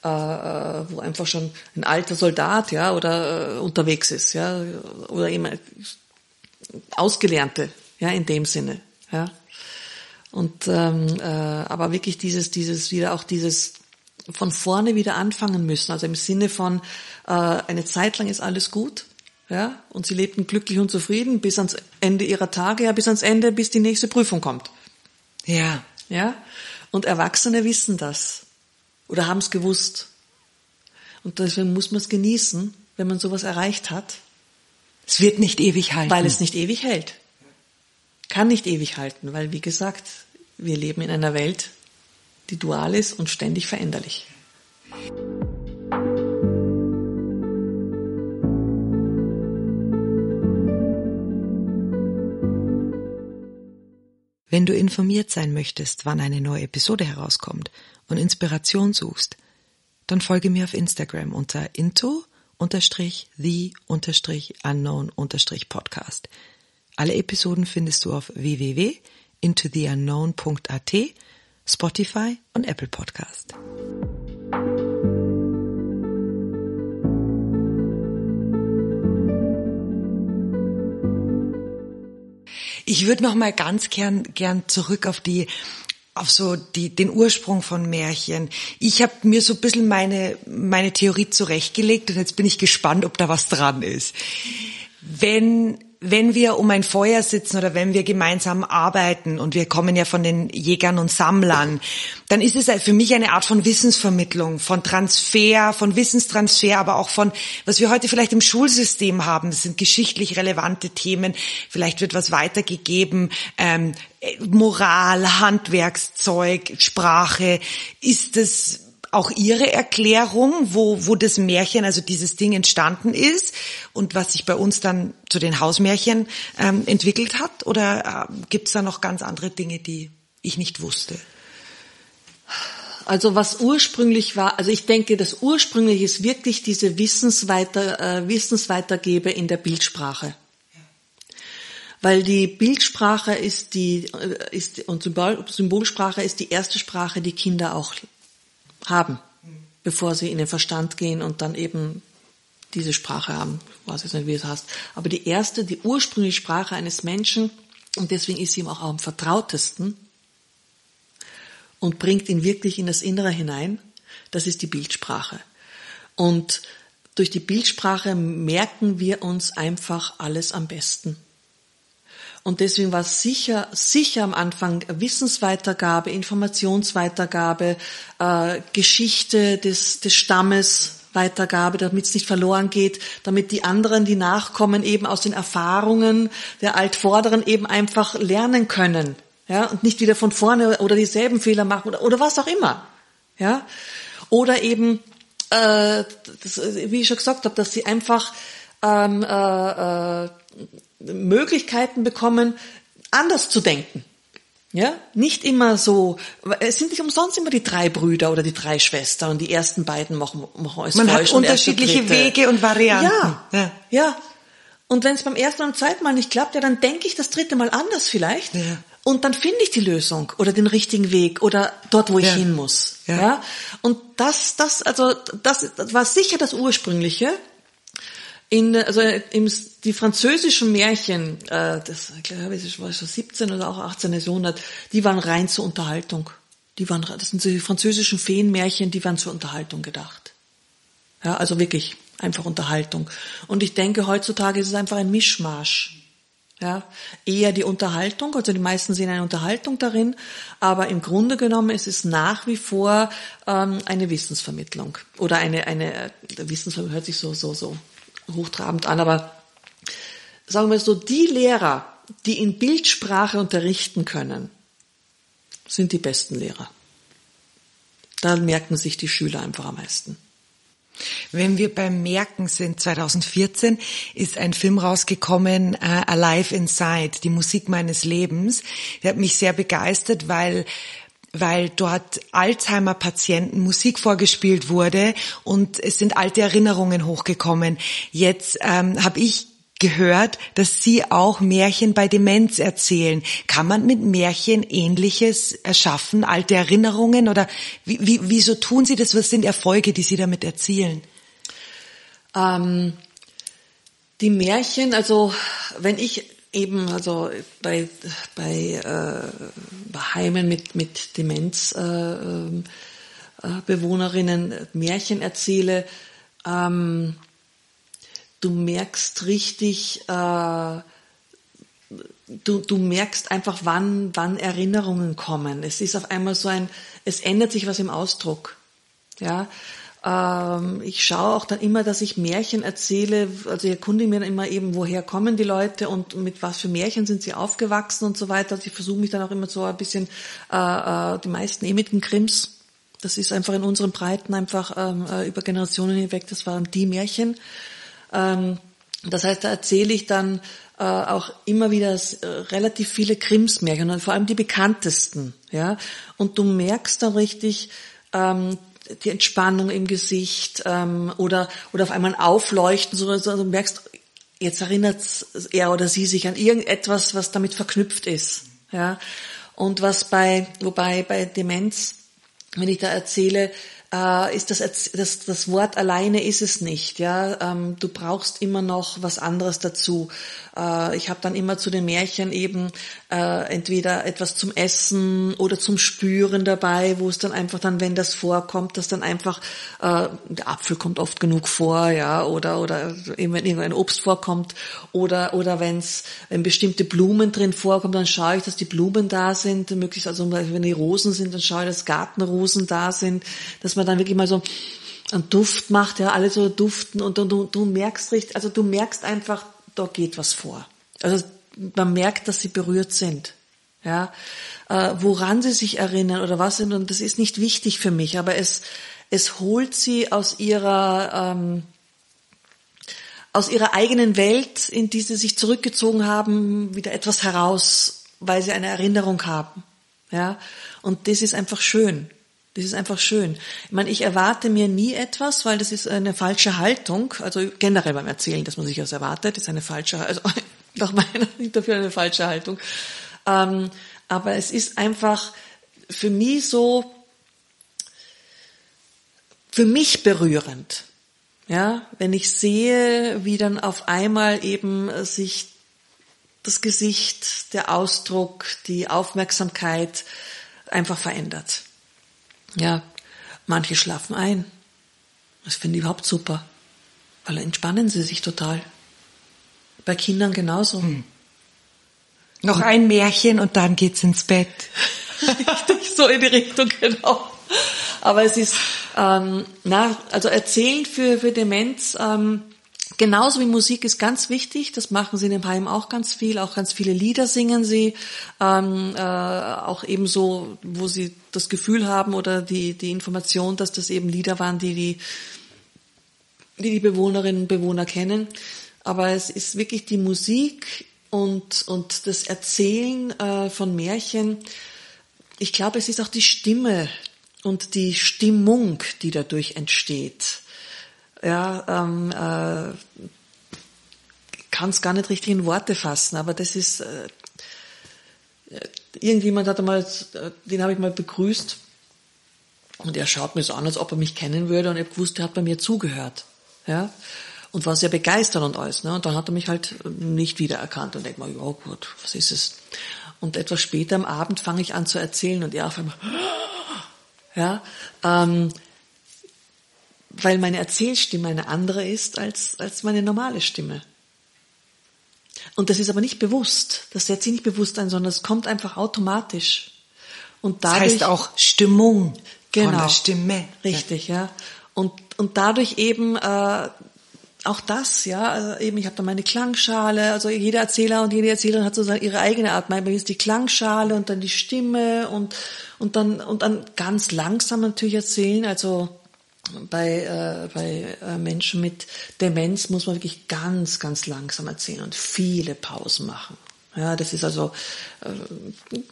äh, äh, wo einfach schon ein alter Soldat ja oder äh, unterwegs ist ja oder eben ausgelernte ja in dem Sinne ja und ähm, äh, aber wirklich dieses dieses wieder auch dieses von vorne wieder anfangen müssen also im Sinne von äh, eine Zeit lang ist alles gut ja und sie lebten glücklich und zufrieden bis ans Ende ihrer Tage ja bis ans Ende bis die nächste Prüfung kommt ja. Ja? Und Erwachsene wissen das. Oder haben es gewusst. Und deswegen muss man es genießen, wenn man sowas erreicht hat. Es wird nicht ewig halten. Weil es nicht ewig hält. Kann nicht ewig halten, weil wie gesagt, wir leben in einer Welt, die dual ist und ständig veränderlich. Wenn du informiert sein möchtest, wann eine neue Episode herauskommt und Inspiration suchst, dann folge mir auf Instagram unter into-the-unknown-podcast. Alle Episoden findest du auf www.intotheunknown.at, Spotify und Apple Podcast. Ich würde noch mal ganz gern, gern zurück auf die auf so die, den Ursprung von Märchen. Ich habe mir so ein bisschen meine, meine Theorie zurechtgelegt und jetzt bin ich gespannt, ob da was dran ist. Wenn wenn wir um ein Feuer sitzen oder wenn wir gemeinsam arbeiten und wir kommen ja von den Jägern und Sammlern, dann ist es für mich eine Art von Wissensvermittlung, von Transfer, von Wissenstransfer, aber auch von, was wir heute vielleicht im Schulsystem haben. Das sind geschichtlich relevante Themen. Vielleicht wird was weitergegeben. Ähm, Moral, Handwerkszeug, Sprache. Ist es auch Ihre Erklärung, wo, wo das Märchen, also dieses Ding entstanden ist und was sich bei uns dann zu den Hausmärchen ähm, entwickelt hat? Oder äh, gibt es da noch ganz andere Dinge, die ich nicht wusste? Also was ursprünglich war, also ich denke, das ursprünglich ist wirklich diese Wissensweiter, äh, Wissensweitergebe in der Bildsprache. Weil die Bildsprache ist die, äh, ist, und Symbol, Symbolsprache ist die erste Sprache, die Kinder auch haben, bevor sie in den Verstand gehen und dann eben diese Sprache haben. Ich weiß jetzt nicht, wie es heißt. Aber die erste, die ursprüngliche Sprache eines Menschen, und deswegen ist sie ihm auch am vertrautesten und bringt ihn wirklich in das Innere hinein, das ist die Bildsprache. Und durch die Bildsprache merken wir uns einfach alles am besten. Und deswegen war es sicher, sicher am Anfang Wissensweitergabe, Informationsweitergabe, äh, Geschichte des, des Stammes, Weitergabe, damit es nicht verloren geht, damit die anderen, die nachkommen, eben aus den Erfahrungen der Altvorderen eben einfach lernen können. Ja, und nicht wieder von vorne oder dieselben Fehler machen oder, oder was auch immer. Ja, oder eben, äh, das, wie ich schon gesagt habe, dass sie einfach ähm, äh, äh, Möglichkeiten bekommen, anders zu denken. Ja, nicht immer so, es sind nicht umsonst immer die drei Brüder oder die drei Schwestern und die ersten beiden machen, machen es Man hat unterschiedliche Wege und Varianten. Ja, ja. ja. Und wenn es beim ersten und zweiten Mal nicht klappt, ja, dann denke ich das dritte Mal anders vielleicht. Ja. Und dann finde ich die Lösung oder den richtigen Weg oder dort, wo ich ja. hin muss. Ja. ja. Und das, das, also, das, das war sicher das Ursprüngliche in, also im, die französischen Märchen, äh, das glaube ich war schon 17 oder auch 18. Jahrhundert, die waren rein zur Unterhaltung. Die waren, das sind die französischen Feenmärchen, die waren zur Unterhaltung gedacht. Ja, also wirklich einfach Unterhaltung. Und ich denke, heutzutage ist es einfach ein Mischmasch. Ja, eher die Unterhaltung, also die meisten sehen eine Unterhaltung darin, aber im Grunde genommen ist es nach wie vor ähm, eine Wissensvermittlung oder eine eine äh, Wissensvermittlung hört sich so so so hochtrabend an, aber sagen wir so, die Lehrer, die in Bildsprache unterrichten können, sind die besten Lehrer. Da merken sich die Schüler einfach am meisten. Wenn wir beim Merken sind, 2014 ist ein Film rausgekommen, uh, Alive Inside, die Musik meines Lebens. Der hat mich sehr begeistert, weil weil dort Alzheimer-Patienten Musik vorgespielt wurde und es sind alte Erinnerungen hochgekommen. Jetzt ähm, habe ich gehört, dass Sie auch Märchen bei Demenz erzählen. Kann man mit Märchen Ähnliches erschaffen, alte Erinnerungen oder wie, wie, wieso tun Sie das? Was sind Erfolge, die Sie damit erzielen? Ähm, die Märchen, also wenn ich eben also bei bei, äh, bei Heimen mit mit Demenzbewohnerinnen äh, äh, Märchen erzähle, ähm, du merkst richtig, äh, du du merkst einfach, wann wann Erinnerungen kommen. Es ist auf einmal so ein, es ändert sich was im Ausdruck, ja. Ähm, ich schaue auch dann immer, dass ich Märchen erzähle. Also ich erkundige mir dann immer eben, woher kommen die Leute und mit was für Märchen sind sie aufgewachsen und so weiter. Also ich versuche mich dann auch immer so ein bisschen, äh, äh, die meisten eh mit den Krims. Das ist einfach in unseren Breiten einfach ähm, äh, über Generationen hinweg, das waren die Märchen. Ähm, das heißt, da erzähle ich dann äh, auch immer wieder äh, relativ viele Krimsmärchen und vor allem die bekanntesten. Ja, und du merkst dann richtig, ähm, die Entspannung im Gesicht ähm, oder oder auf einmal ein Aufleuchten, so, so du merkst, jetzt erinnert er oder sie sich an irgendetwas, was damit verknüpft ist. Ja, und was bei wobei bei Demenz, wenn ich da erzähle, äh, ist das, das das Wort alleine ist es nicht. Ja, ähm, du brauchst immer noch was anderes dazu. Äh, ich habe dann immer zu den Märchen eben äh, entweder etwas zum Essen oder zum Spüren dabei, wo es dann einfach dann, wenn das vorkommt, dass dann einfach äh, der Apfel kommt oft genug vor, ja, oder oder eben wenn irgendein Obst vorkommt oder oder wenn's wenn bestimmte Blumen drin vorkommen, dann schaue ich, dass die Blumen da sind, möglichst also wenn die Rosen sind, dann schaue ich, dass Gartenrosen da sind, dass man dann wirklich mal so einen Duft macht, ja, alle so duften und, und du, du merkst richtig, also du merkst einfach, da geht was vor. Also man merkt, dass sie berührt sind. Ja, äh, woran sie sich erinnern oder was sind, und das ist nicht wichtig für mich, aber es, es holt sie aus ihrer, ähm, aus ihrer eigenen Welt, in die sie sich zurückgezogen haben, wieder etwas heraus, weil sie eine Erinnerung haben. Ja, und das ist einfach schön. Das ist einfach schön. Ich meine, ich erwarte mir nie etwas, weil das ist eine falsche Haltung. Also generell beim Erzählen, dass man sich was erwartet, ist eine falsche, also nach meiner Sicht dafür eine falsche Haltung. Ähm, aber es ist einfach für mich so, für mich berührend. Ja, wenn ich sehe, wie dann auf einmal eben sich das Gesicht, der Ausdruck, die Aufmerksamkeit einfach verändert. Ja, manche schlafen ein. Das finde ich überhaupt super, weil entspannen sie sich total. Bei Kindern genauso. Hm. Noch ein Märchen und dann geht's ins Bett. Richtig, so in die Richtung, genau. Aber es ist, ähm, na, also erzählen für, für Demenz, ähm, Genauso wie Musik ist ganz wichtig, das machen sie in dem Heim auch ganz viel, auch ganz viele Lieder singen sie, ähm, äh, auch ebenso, wo sie das Gefühl haben oder die, die Information, dass das eben Lieder waren, die die, die, die Bewohnerinnen und Bewohner kennen. Aber es ist wirklich die Musik und, und das Erzählen äh, von Märchen. Ich glaube, es ist auch die Stimme und die Stimmung, die dadurch entsteht ja, ähm, äh, kann es gar nicht richtig in Worte fassen, aber das ist, äh, irgendjemand hat einmal, äh, den habe ich mal begrüßt und er schaut mir so an, als ob er mich kennen würde und ich wusste, er hat bei mir zugehört, ja, und war sehr begeistert und alles, ne, und dann hat er mich halt nicht wiedererkannt und denkt mal, ja gut, was ist es? Und etwas später am Abend fange ich an zu erzählen und er auf einmal, ja, ähm, weil meine Erzählstimme eine andere ist als, als meine normale Stimme. Und das ist aber nicht bewusst. Das setzt sich nicht bewusst ein, sondern es kommt einfach automatisch. Und dadurch, das heißt auch Stimmung genau, von der Stimme. Richtig, ja. Und, und dadurch eben äh, auch das, ja, also eben ich habe da meine Klangschale, also jeder Erzähler und jede Erzählerin hat so ihre eigene Art. Mir ist die Klangschale und dann die Stimme und und dann und dann ganz langsam natürlich erzählen, also bei, äh, bei äh, Menschen mit Demenz muss man wirklich ganz, ganz langsam erzählen und viele Pausen machen. Ja, das ist also äh,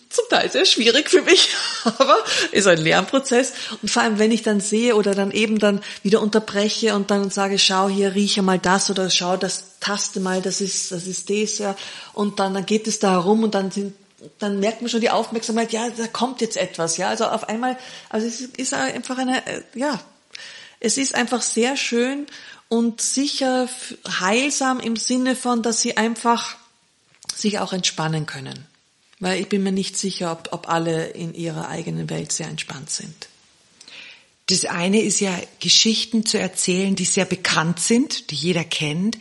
zum Teil sehr schwierig für mich, aber ist ein Lernprozess. Und vor allem, wenn ich dann sehe oder dann eben dann wieder unterbreche und dann sage, schau hier, rieche mal das oder schau, das taste mal, das ist, das ist das, ja. Und dann, dann geht es da herum und dann sind dann merkt man schon die Aufmerksamkeit, ja, da kommt jetzt etwas, ja. Also auf einmal, also es ist einfach eine, äh, ja, es ist einfach sehr schön und sicher heilsam im Sinne von, dass sie einfach sich auch entspannen können. Weil ich bin mir nicht sicher, ob, ob alle in ihrer eigenen Welt sehr entspannt sind. Das eine ist ja Geschichten zu erzählen, die sehr bekannt sind, die jeder kennt.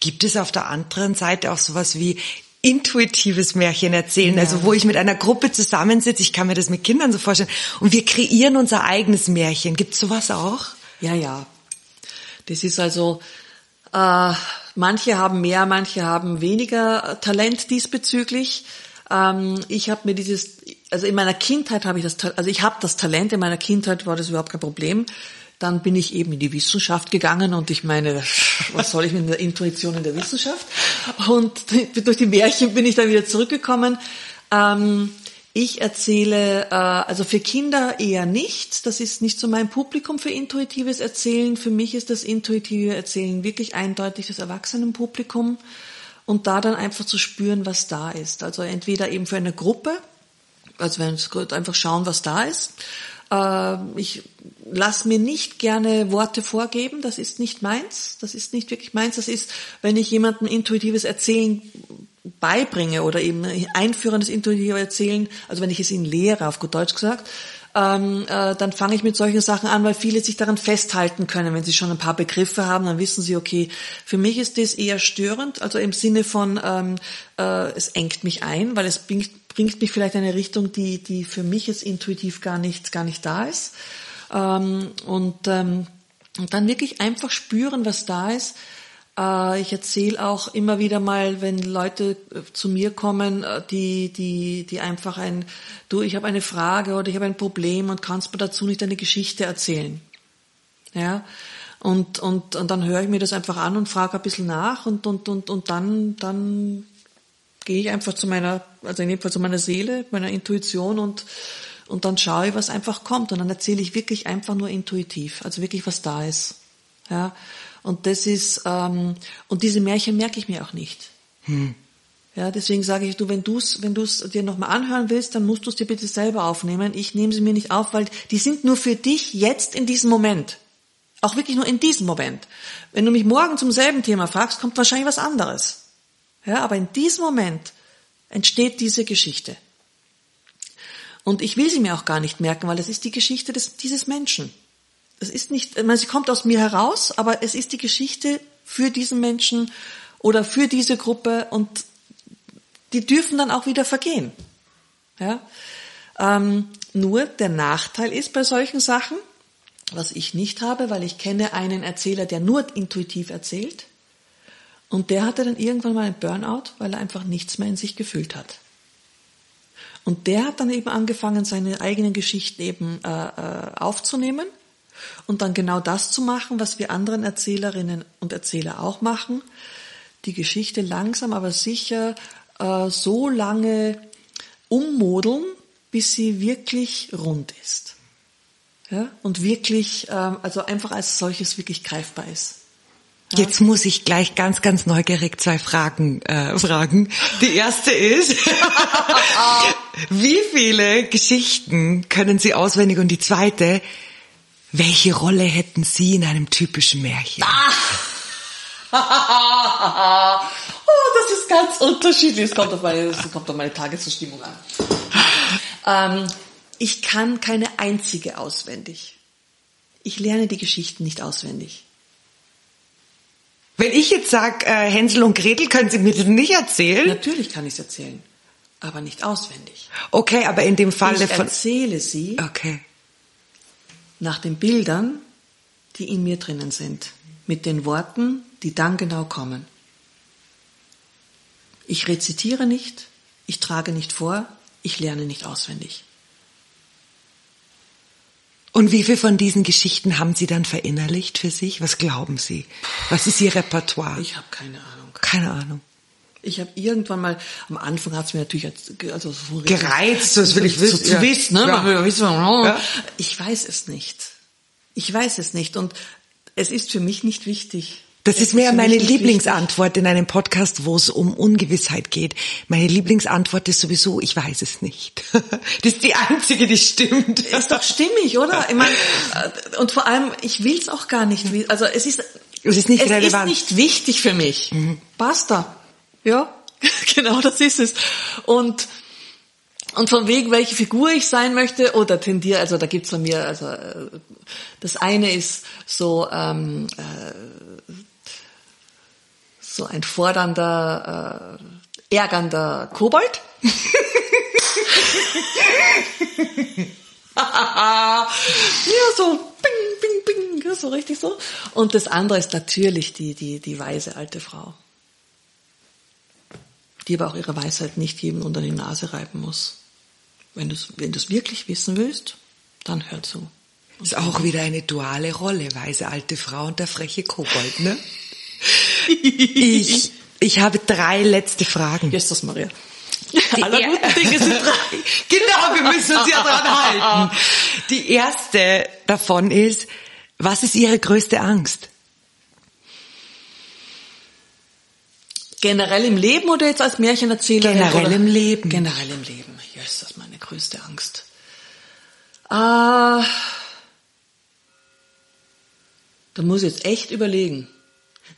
Gibt es auf der anderen Seite auch sowas wie intuitives Märchen erzählen, also ja. also wo ich mit einer Gruppe zusammensitze, ich kann mir das mit Kindern so vorstellen, und wir kreieren unser eigenes Märchen. Gibt es sowas auch? Ja, ja. Das ist also, äh, manche haben mehr, manche haben weniger Talent diesbezüglich. Ähm, ich habe mir dieses, also in meiner Kindheit habe ich das, also ich habe das Talent, in meiner Kindheit war das überhaupt kein Problem. Dann bin ich eben in die Wissenschaft gegangen und ich meine, was soll ich mit der Intuition in der Wissenschaft? Und durch die Märchen bin ich dann wieder zurückgekommen. Ähm, ich erzähle, äh, also für Kinder eher nicht. Das ist nicht so mein Publikum für intuitives Erzählen. Für mich ist das intuitive Erzählen wirklich eindeutig das Erwachsenenpublikum. Und da dann einfach zu spüren, was da ist. Also entweder eben für eine Gruppe, also wenn wir einfach schauen, was da ist. Äh, ich lass mir nicht gerne Worte vorgeben, das ist nicht meins, das ist nicht wirklich meins, das ist, wenn ich jemandem intuitives Erzählen beibringe oder eben einführendes intuitives Erzählen, also wenn ich es ihnen lehre, auf gut Deutsch gesagt, ähm, äh, dann fange ich mit solchen Sachen an, weil viele sich daran festhalten können. Wenn sie schon ein paar Begriffe haben, dann wissen sie, okay, für mich ist das eher störend, also im Sinne von, ähm, äh, es engt mich ein, weil es bringt, bringt mich vielleicht in eine Richtung, die, die für mich jetzt intuitiv gar nicht, gar nicht da ist. Ähm, und, ähm, und dann wirklich einfach spüren, was da ist ich erzähle auch immer wieder mal, wenn Leute äh, zu mir kommen, äh, die, die, die einfach ein, du, ich habe eine Frage oder ich habe ein Problem und kannst mir dazu nicht eine Geschichte erzählen. Ja. Und, und, und dann höre ich mir das einfach an und frage ein bisschen nach und, und, und, und dann, dann gehe ich einfach zu meiner, also in dem Fall zu meiner Seele, meiner Intuition und, und dann schaue ich, was einfach kommt. Und dann erzähle ich wirklich einfach nur intuitiv, also wirklich, was da ist. Ja. Und das ist, ähm, und diese Märchen merke ich mir auch nicht. Hm. Ja, deswegen sage ich, du, wenn du es wenn du's dir nochmal anhören willst, dann musst du es dir bitte selber aufnehmen. Ich nehme sie mir nicht auf, weil die sind nur für dich jetzt in diesem Moment. Auch wirklich nur in diesem Moment. Wenn du mich morgen zum selben Thema fragst, kommt wahrscheinlich was anderes. Ja, aber in diesem Moment entsteht diese Geschichte. Und ich will sie mir auch gar nicht merken, weil es ist die Geschichte des, dieses Menschen es ist nicht, ich meine, sie kommt aus mir heraus, aber es ist die Geschichte für diesen Menschen oder für diese Gruppe und die dürfen dann auch wieder vergehen. Ja? Ähm, nur der Nachteil ist bei solchen Sachen, was ich nicht habe, weil ich kenne einen Erzähler, der nur intuitiv erzählt. Und der hatte dann irgendwann mal einen Burnout, weil er einfach nichts mehr in sich gefühlt hat. Und der hat dann eben angefangen, seine eigenen Geschichten eben äh, äh aufzunehmen und dann genau das zu machen, was wir anderen Erzählerinnen und Erzähler auch machen, die Geschichte langsam aber sicher äh, so lange ummodeln, bis sie wirklich rund ist. Ja? Und wirklich, äh, also einfach als solches wirklich greifbar ist. Jetzt muss ich gleich ganz, ganz neugierig zwei Fragen äh, fragen. Die erste ist, wie viele Geschichten können Sie auswendig? Und die zweite, welche Rolle hätten Sie in einem typischen Märchen? Ah. oh, das ist ganz unterschiedlich. Es kommt auf meine, es kommt auf meine Tagesverstimmung an. Ähm, ich kann keine einzige auswendig. Ich lerne die Geschichten nicht auswendig. Wenn ich jetzt sage, äh, Hänsel und Gretel, können Sie mir das nicht erzählen? Natürlich kann ich es erzählen, aber nicht auswendig. Okay, aber in dem Fall ich von... erzähle sie. Okay nach den Bildern, die in mir drinnen sind, mit den Worten, die dann genau kommen. Ich rezitiere nicht, ich trage nicht vor, ich lerne nicht auswendig. Und wie viel von diesen Geschichten haben Sie dann verinnerlicht für sich? Was glauben Sie? Was ist Ihr Repertoire? Ich habe keine Ahnung. Keine Ahnung. Ich habe irgendwann mal, am Anfang hat es mir natürlich also so gereizt, das will ich wissen. So, zu ja. wissen, ne? Ja. Ja. Ich weiß es nicht. Ich weiß es nicht und es ist für mich nicht wichtig. Das es ist mehr meine Lieblingsantwort in einem Podcast, wo es um Ungewissheit geht. Meine Lieblingsantwort ist sowieso, ich weiß es nicht. Das ist die einzige, die stimmt. Ist doch stimmig, oder? Ich meine, äh, und vor allem, ich will es auch gar nicht. Also es ist, es ist nicht, es relevant. ist nicht wichtig für mich. Mhm. Basta. Ja, genau das ist es. Und und von wegen, welche Figur ich sein möchte, oder tendiere, also da gibt's von mir, also äh, das eine ist so ähm, äh, so ein fordernder, äh, ärgernder Kobold. ja, so bing, bing, bing, so richtig so. Und das andere ist natürlich die, die, die weise alte Frau die aber auch ihre Weisheit nicht jedem unter die Nase reiben muss. Wenn du es wenn du's wirklich wissen willst, dann hör zu. Ist auch wieder eine duale Rolle, weise alte Frau und der freche Kobold, ne? ich, ich habe drei letzte Fragen. Jesus Maria. Die Aller guten Dinge sind drei. genau, wir müssen uns ja dran halten. Die erste davon ist, was ist Ihre größte Angst? Generell im Leben oder jetzt als Märchenerzählerin? Generell oder? im Leben. Generell im Leben. Ja, ist das meine größte Angst. Ah, Da muss ich jetzt echt überlegen.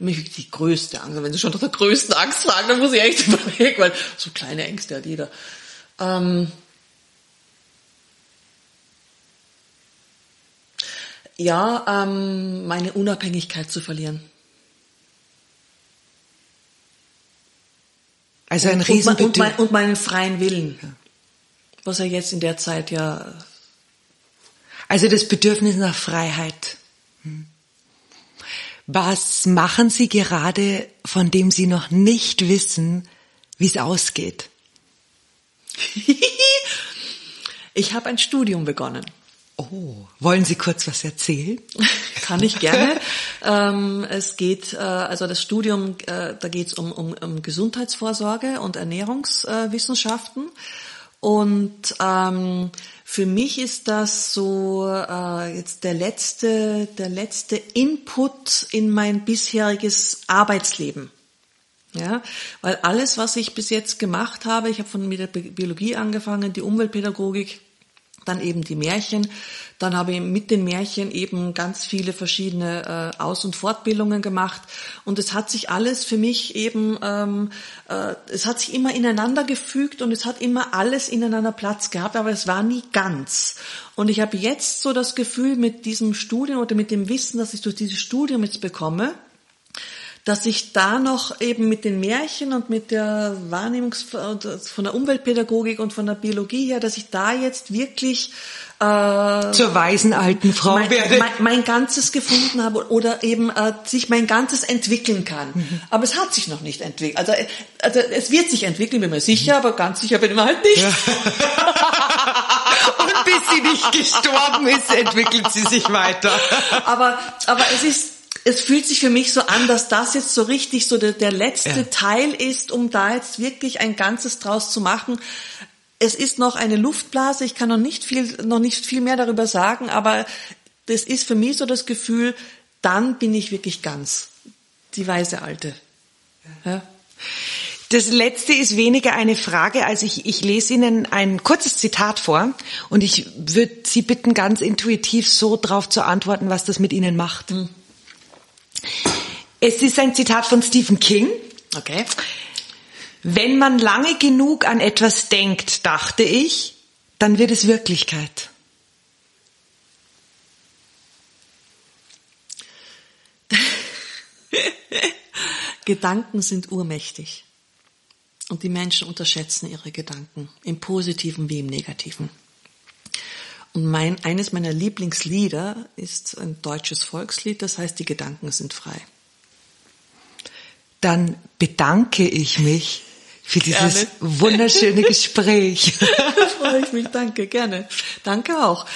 Die größte Angst. Wenn Sie schon nach der größten Angst fragen, dann muss ich echt überlegen, weil so kleine Ängste hat jeder. Ähm ja, ähm, meine Unabhängigkeit zu verlieren. Also ein und, Riesenbedürfnis. Und, mein, und meinen freien Willen. Was er jetzt in der Zeit ja. Also das Bedürfnis nach Freiheit. Was machen Sie gerade, von dem Sie noch nicht wissen, wie es ausgeht? ich habe ein Studium begonnen. Oh, wollen Sie kurz was erzählen? Kann ich gerne. ähm, es geht, äh, also das Studium, äh, da geht es um, um, um Gesundheitsvorsorge und Ernährungswissenschaften. und ähm, für mich ist das so äh, jetzt der letzte, der letzte Input in mein bisheriges Arbeitsleben. Ja, weil alles, was ich bis jetzt gemacht habe, ich habe von mit der Biologie angefangen, die Umweltpädagogik, dann eben die Märchen. Dann habe ich mit den Märchen eben ganz viele verschiedene äh, Aus- und Fortbildungen gemacht. Und es hat sich alles für mich eben, ähm, äh, es hat sich immer ineinander gefügt und es hat immer alles ineinander Platz gehabt, aber es war nie ganz. Und ich habe jetzt so das Gefühl mit diesem Studium oder mit dem Wissen, das ich durch dieses Studium jetzt bekomme, dass ich da noch eben mit den Märchen und mit der Wahrnehmungs von der Umweltpädagogik und von der Biologie her, dass ich da jetzt wirklich äh, zur weisen alten Frau mein, werde. Mein, mein Ganzes gefunden habe oder eben äh, sich mein Ganzes entwickeln kann. Mhm. Aber es hat sich noch nicht entwickelt. Also, also es wird sich entwickeln, bin mir sicher, mhm. aber ganz sicher bin ich mir halt nicht. Ja. und bis sie nicht gestorben ist, entwickelt sie sich weiter. aber, aber es ist es fühlt sich für mich so an, dass das jetzt so richtig so der, der letzte ja. Teil ist, um da jetzt wirklich ein Ganzes draus zu machen. Es ist noch eine Luftblase. Ich kann noch nicht viel, noch nicht viel mehr darüber sagen, aber das ist für mich so das Gefühl, dann bin ich wirklich ganz die weise Alte. Ja. Das letzte ist weniger eine Frage, als ich, ich lese Ihnen ein kurzes Zitat vor und ich würde Sie bitten, ganz intuitiv so drauf zu antworten, was das mit Ihnen macht. Hm. Es ist ein Zitat von Stephen King. Okay. Wenn man lange genug an etwas denkt, dachte ich, dann wird es Wirklichkeit. Gedanken sind urmächtig. Und die Menschen unterschätzen ihre Gedanken, im positiven wie im negativen. Und mein, eines meiner Lieblingslieder ist ein deutsches Volkslied, das heißt, die Gedanken sind frei. Dann bedanke ich mich für dieses gerne. wunderschöne Gespräch. freue ich mich, danke, gerne. Danke auch.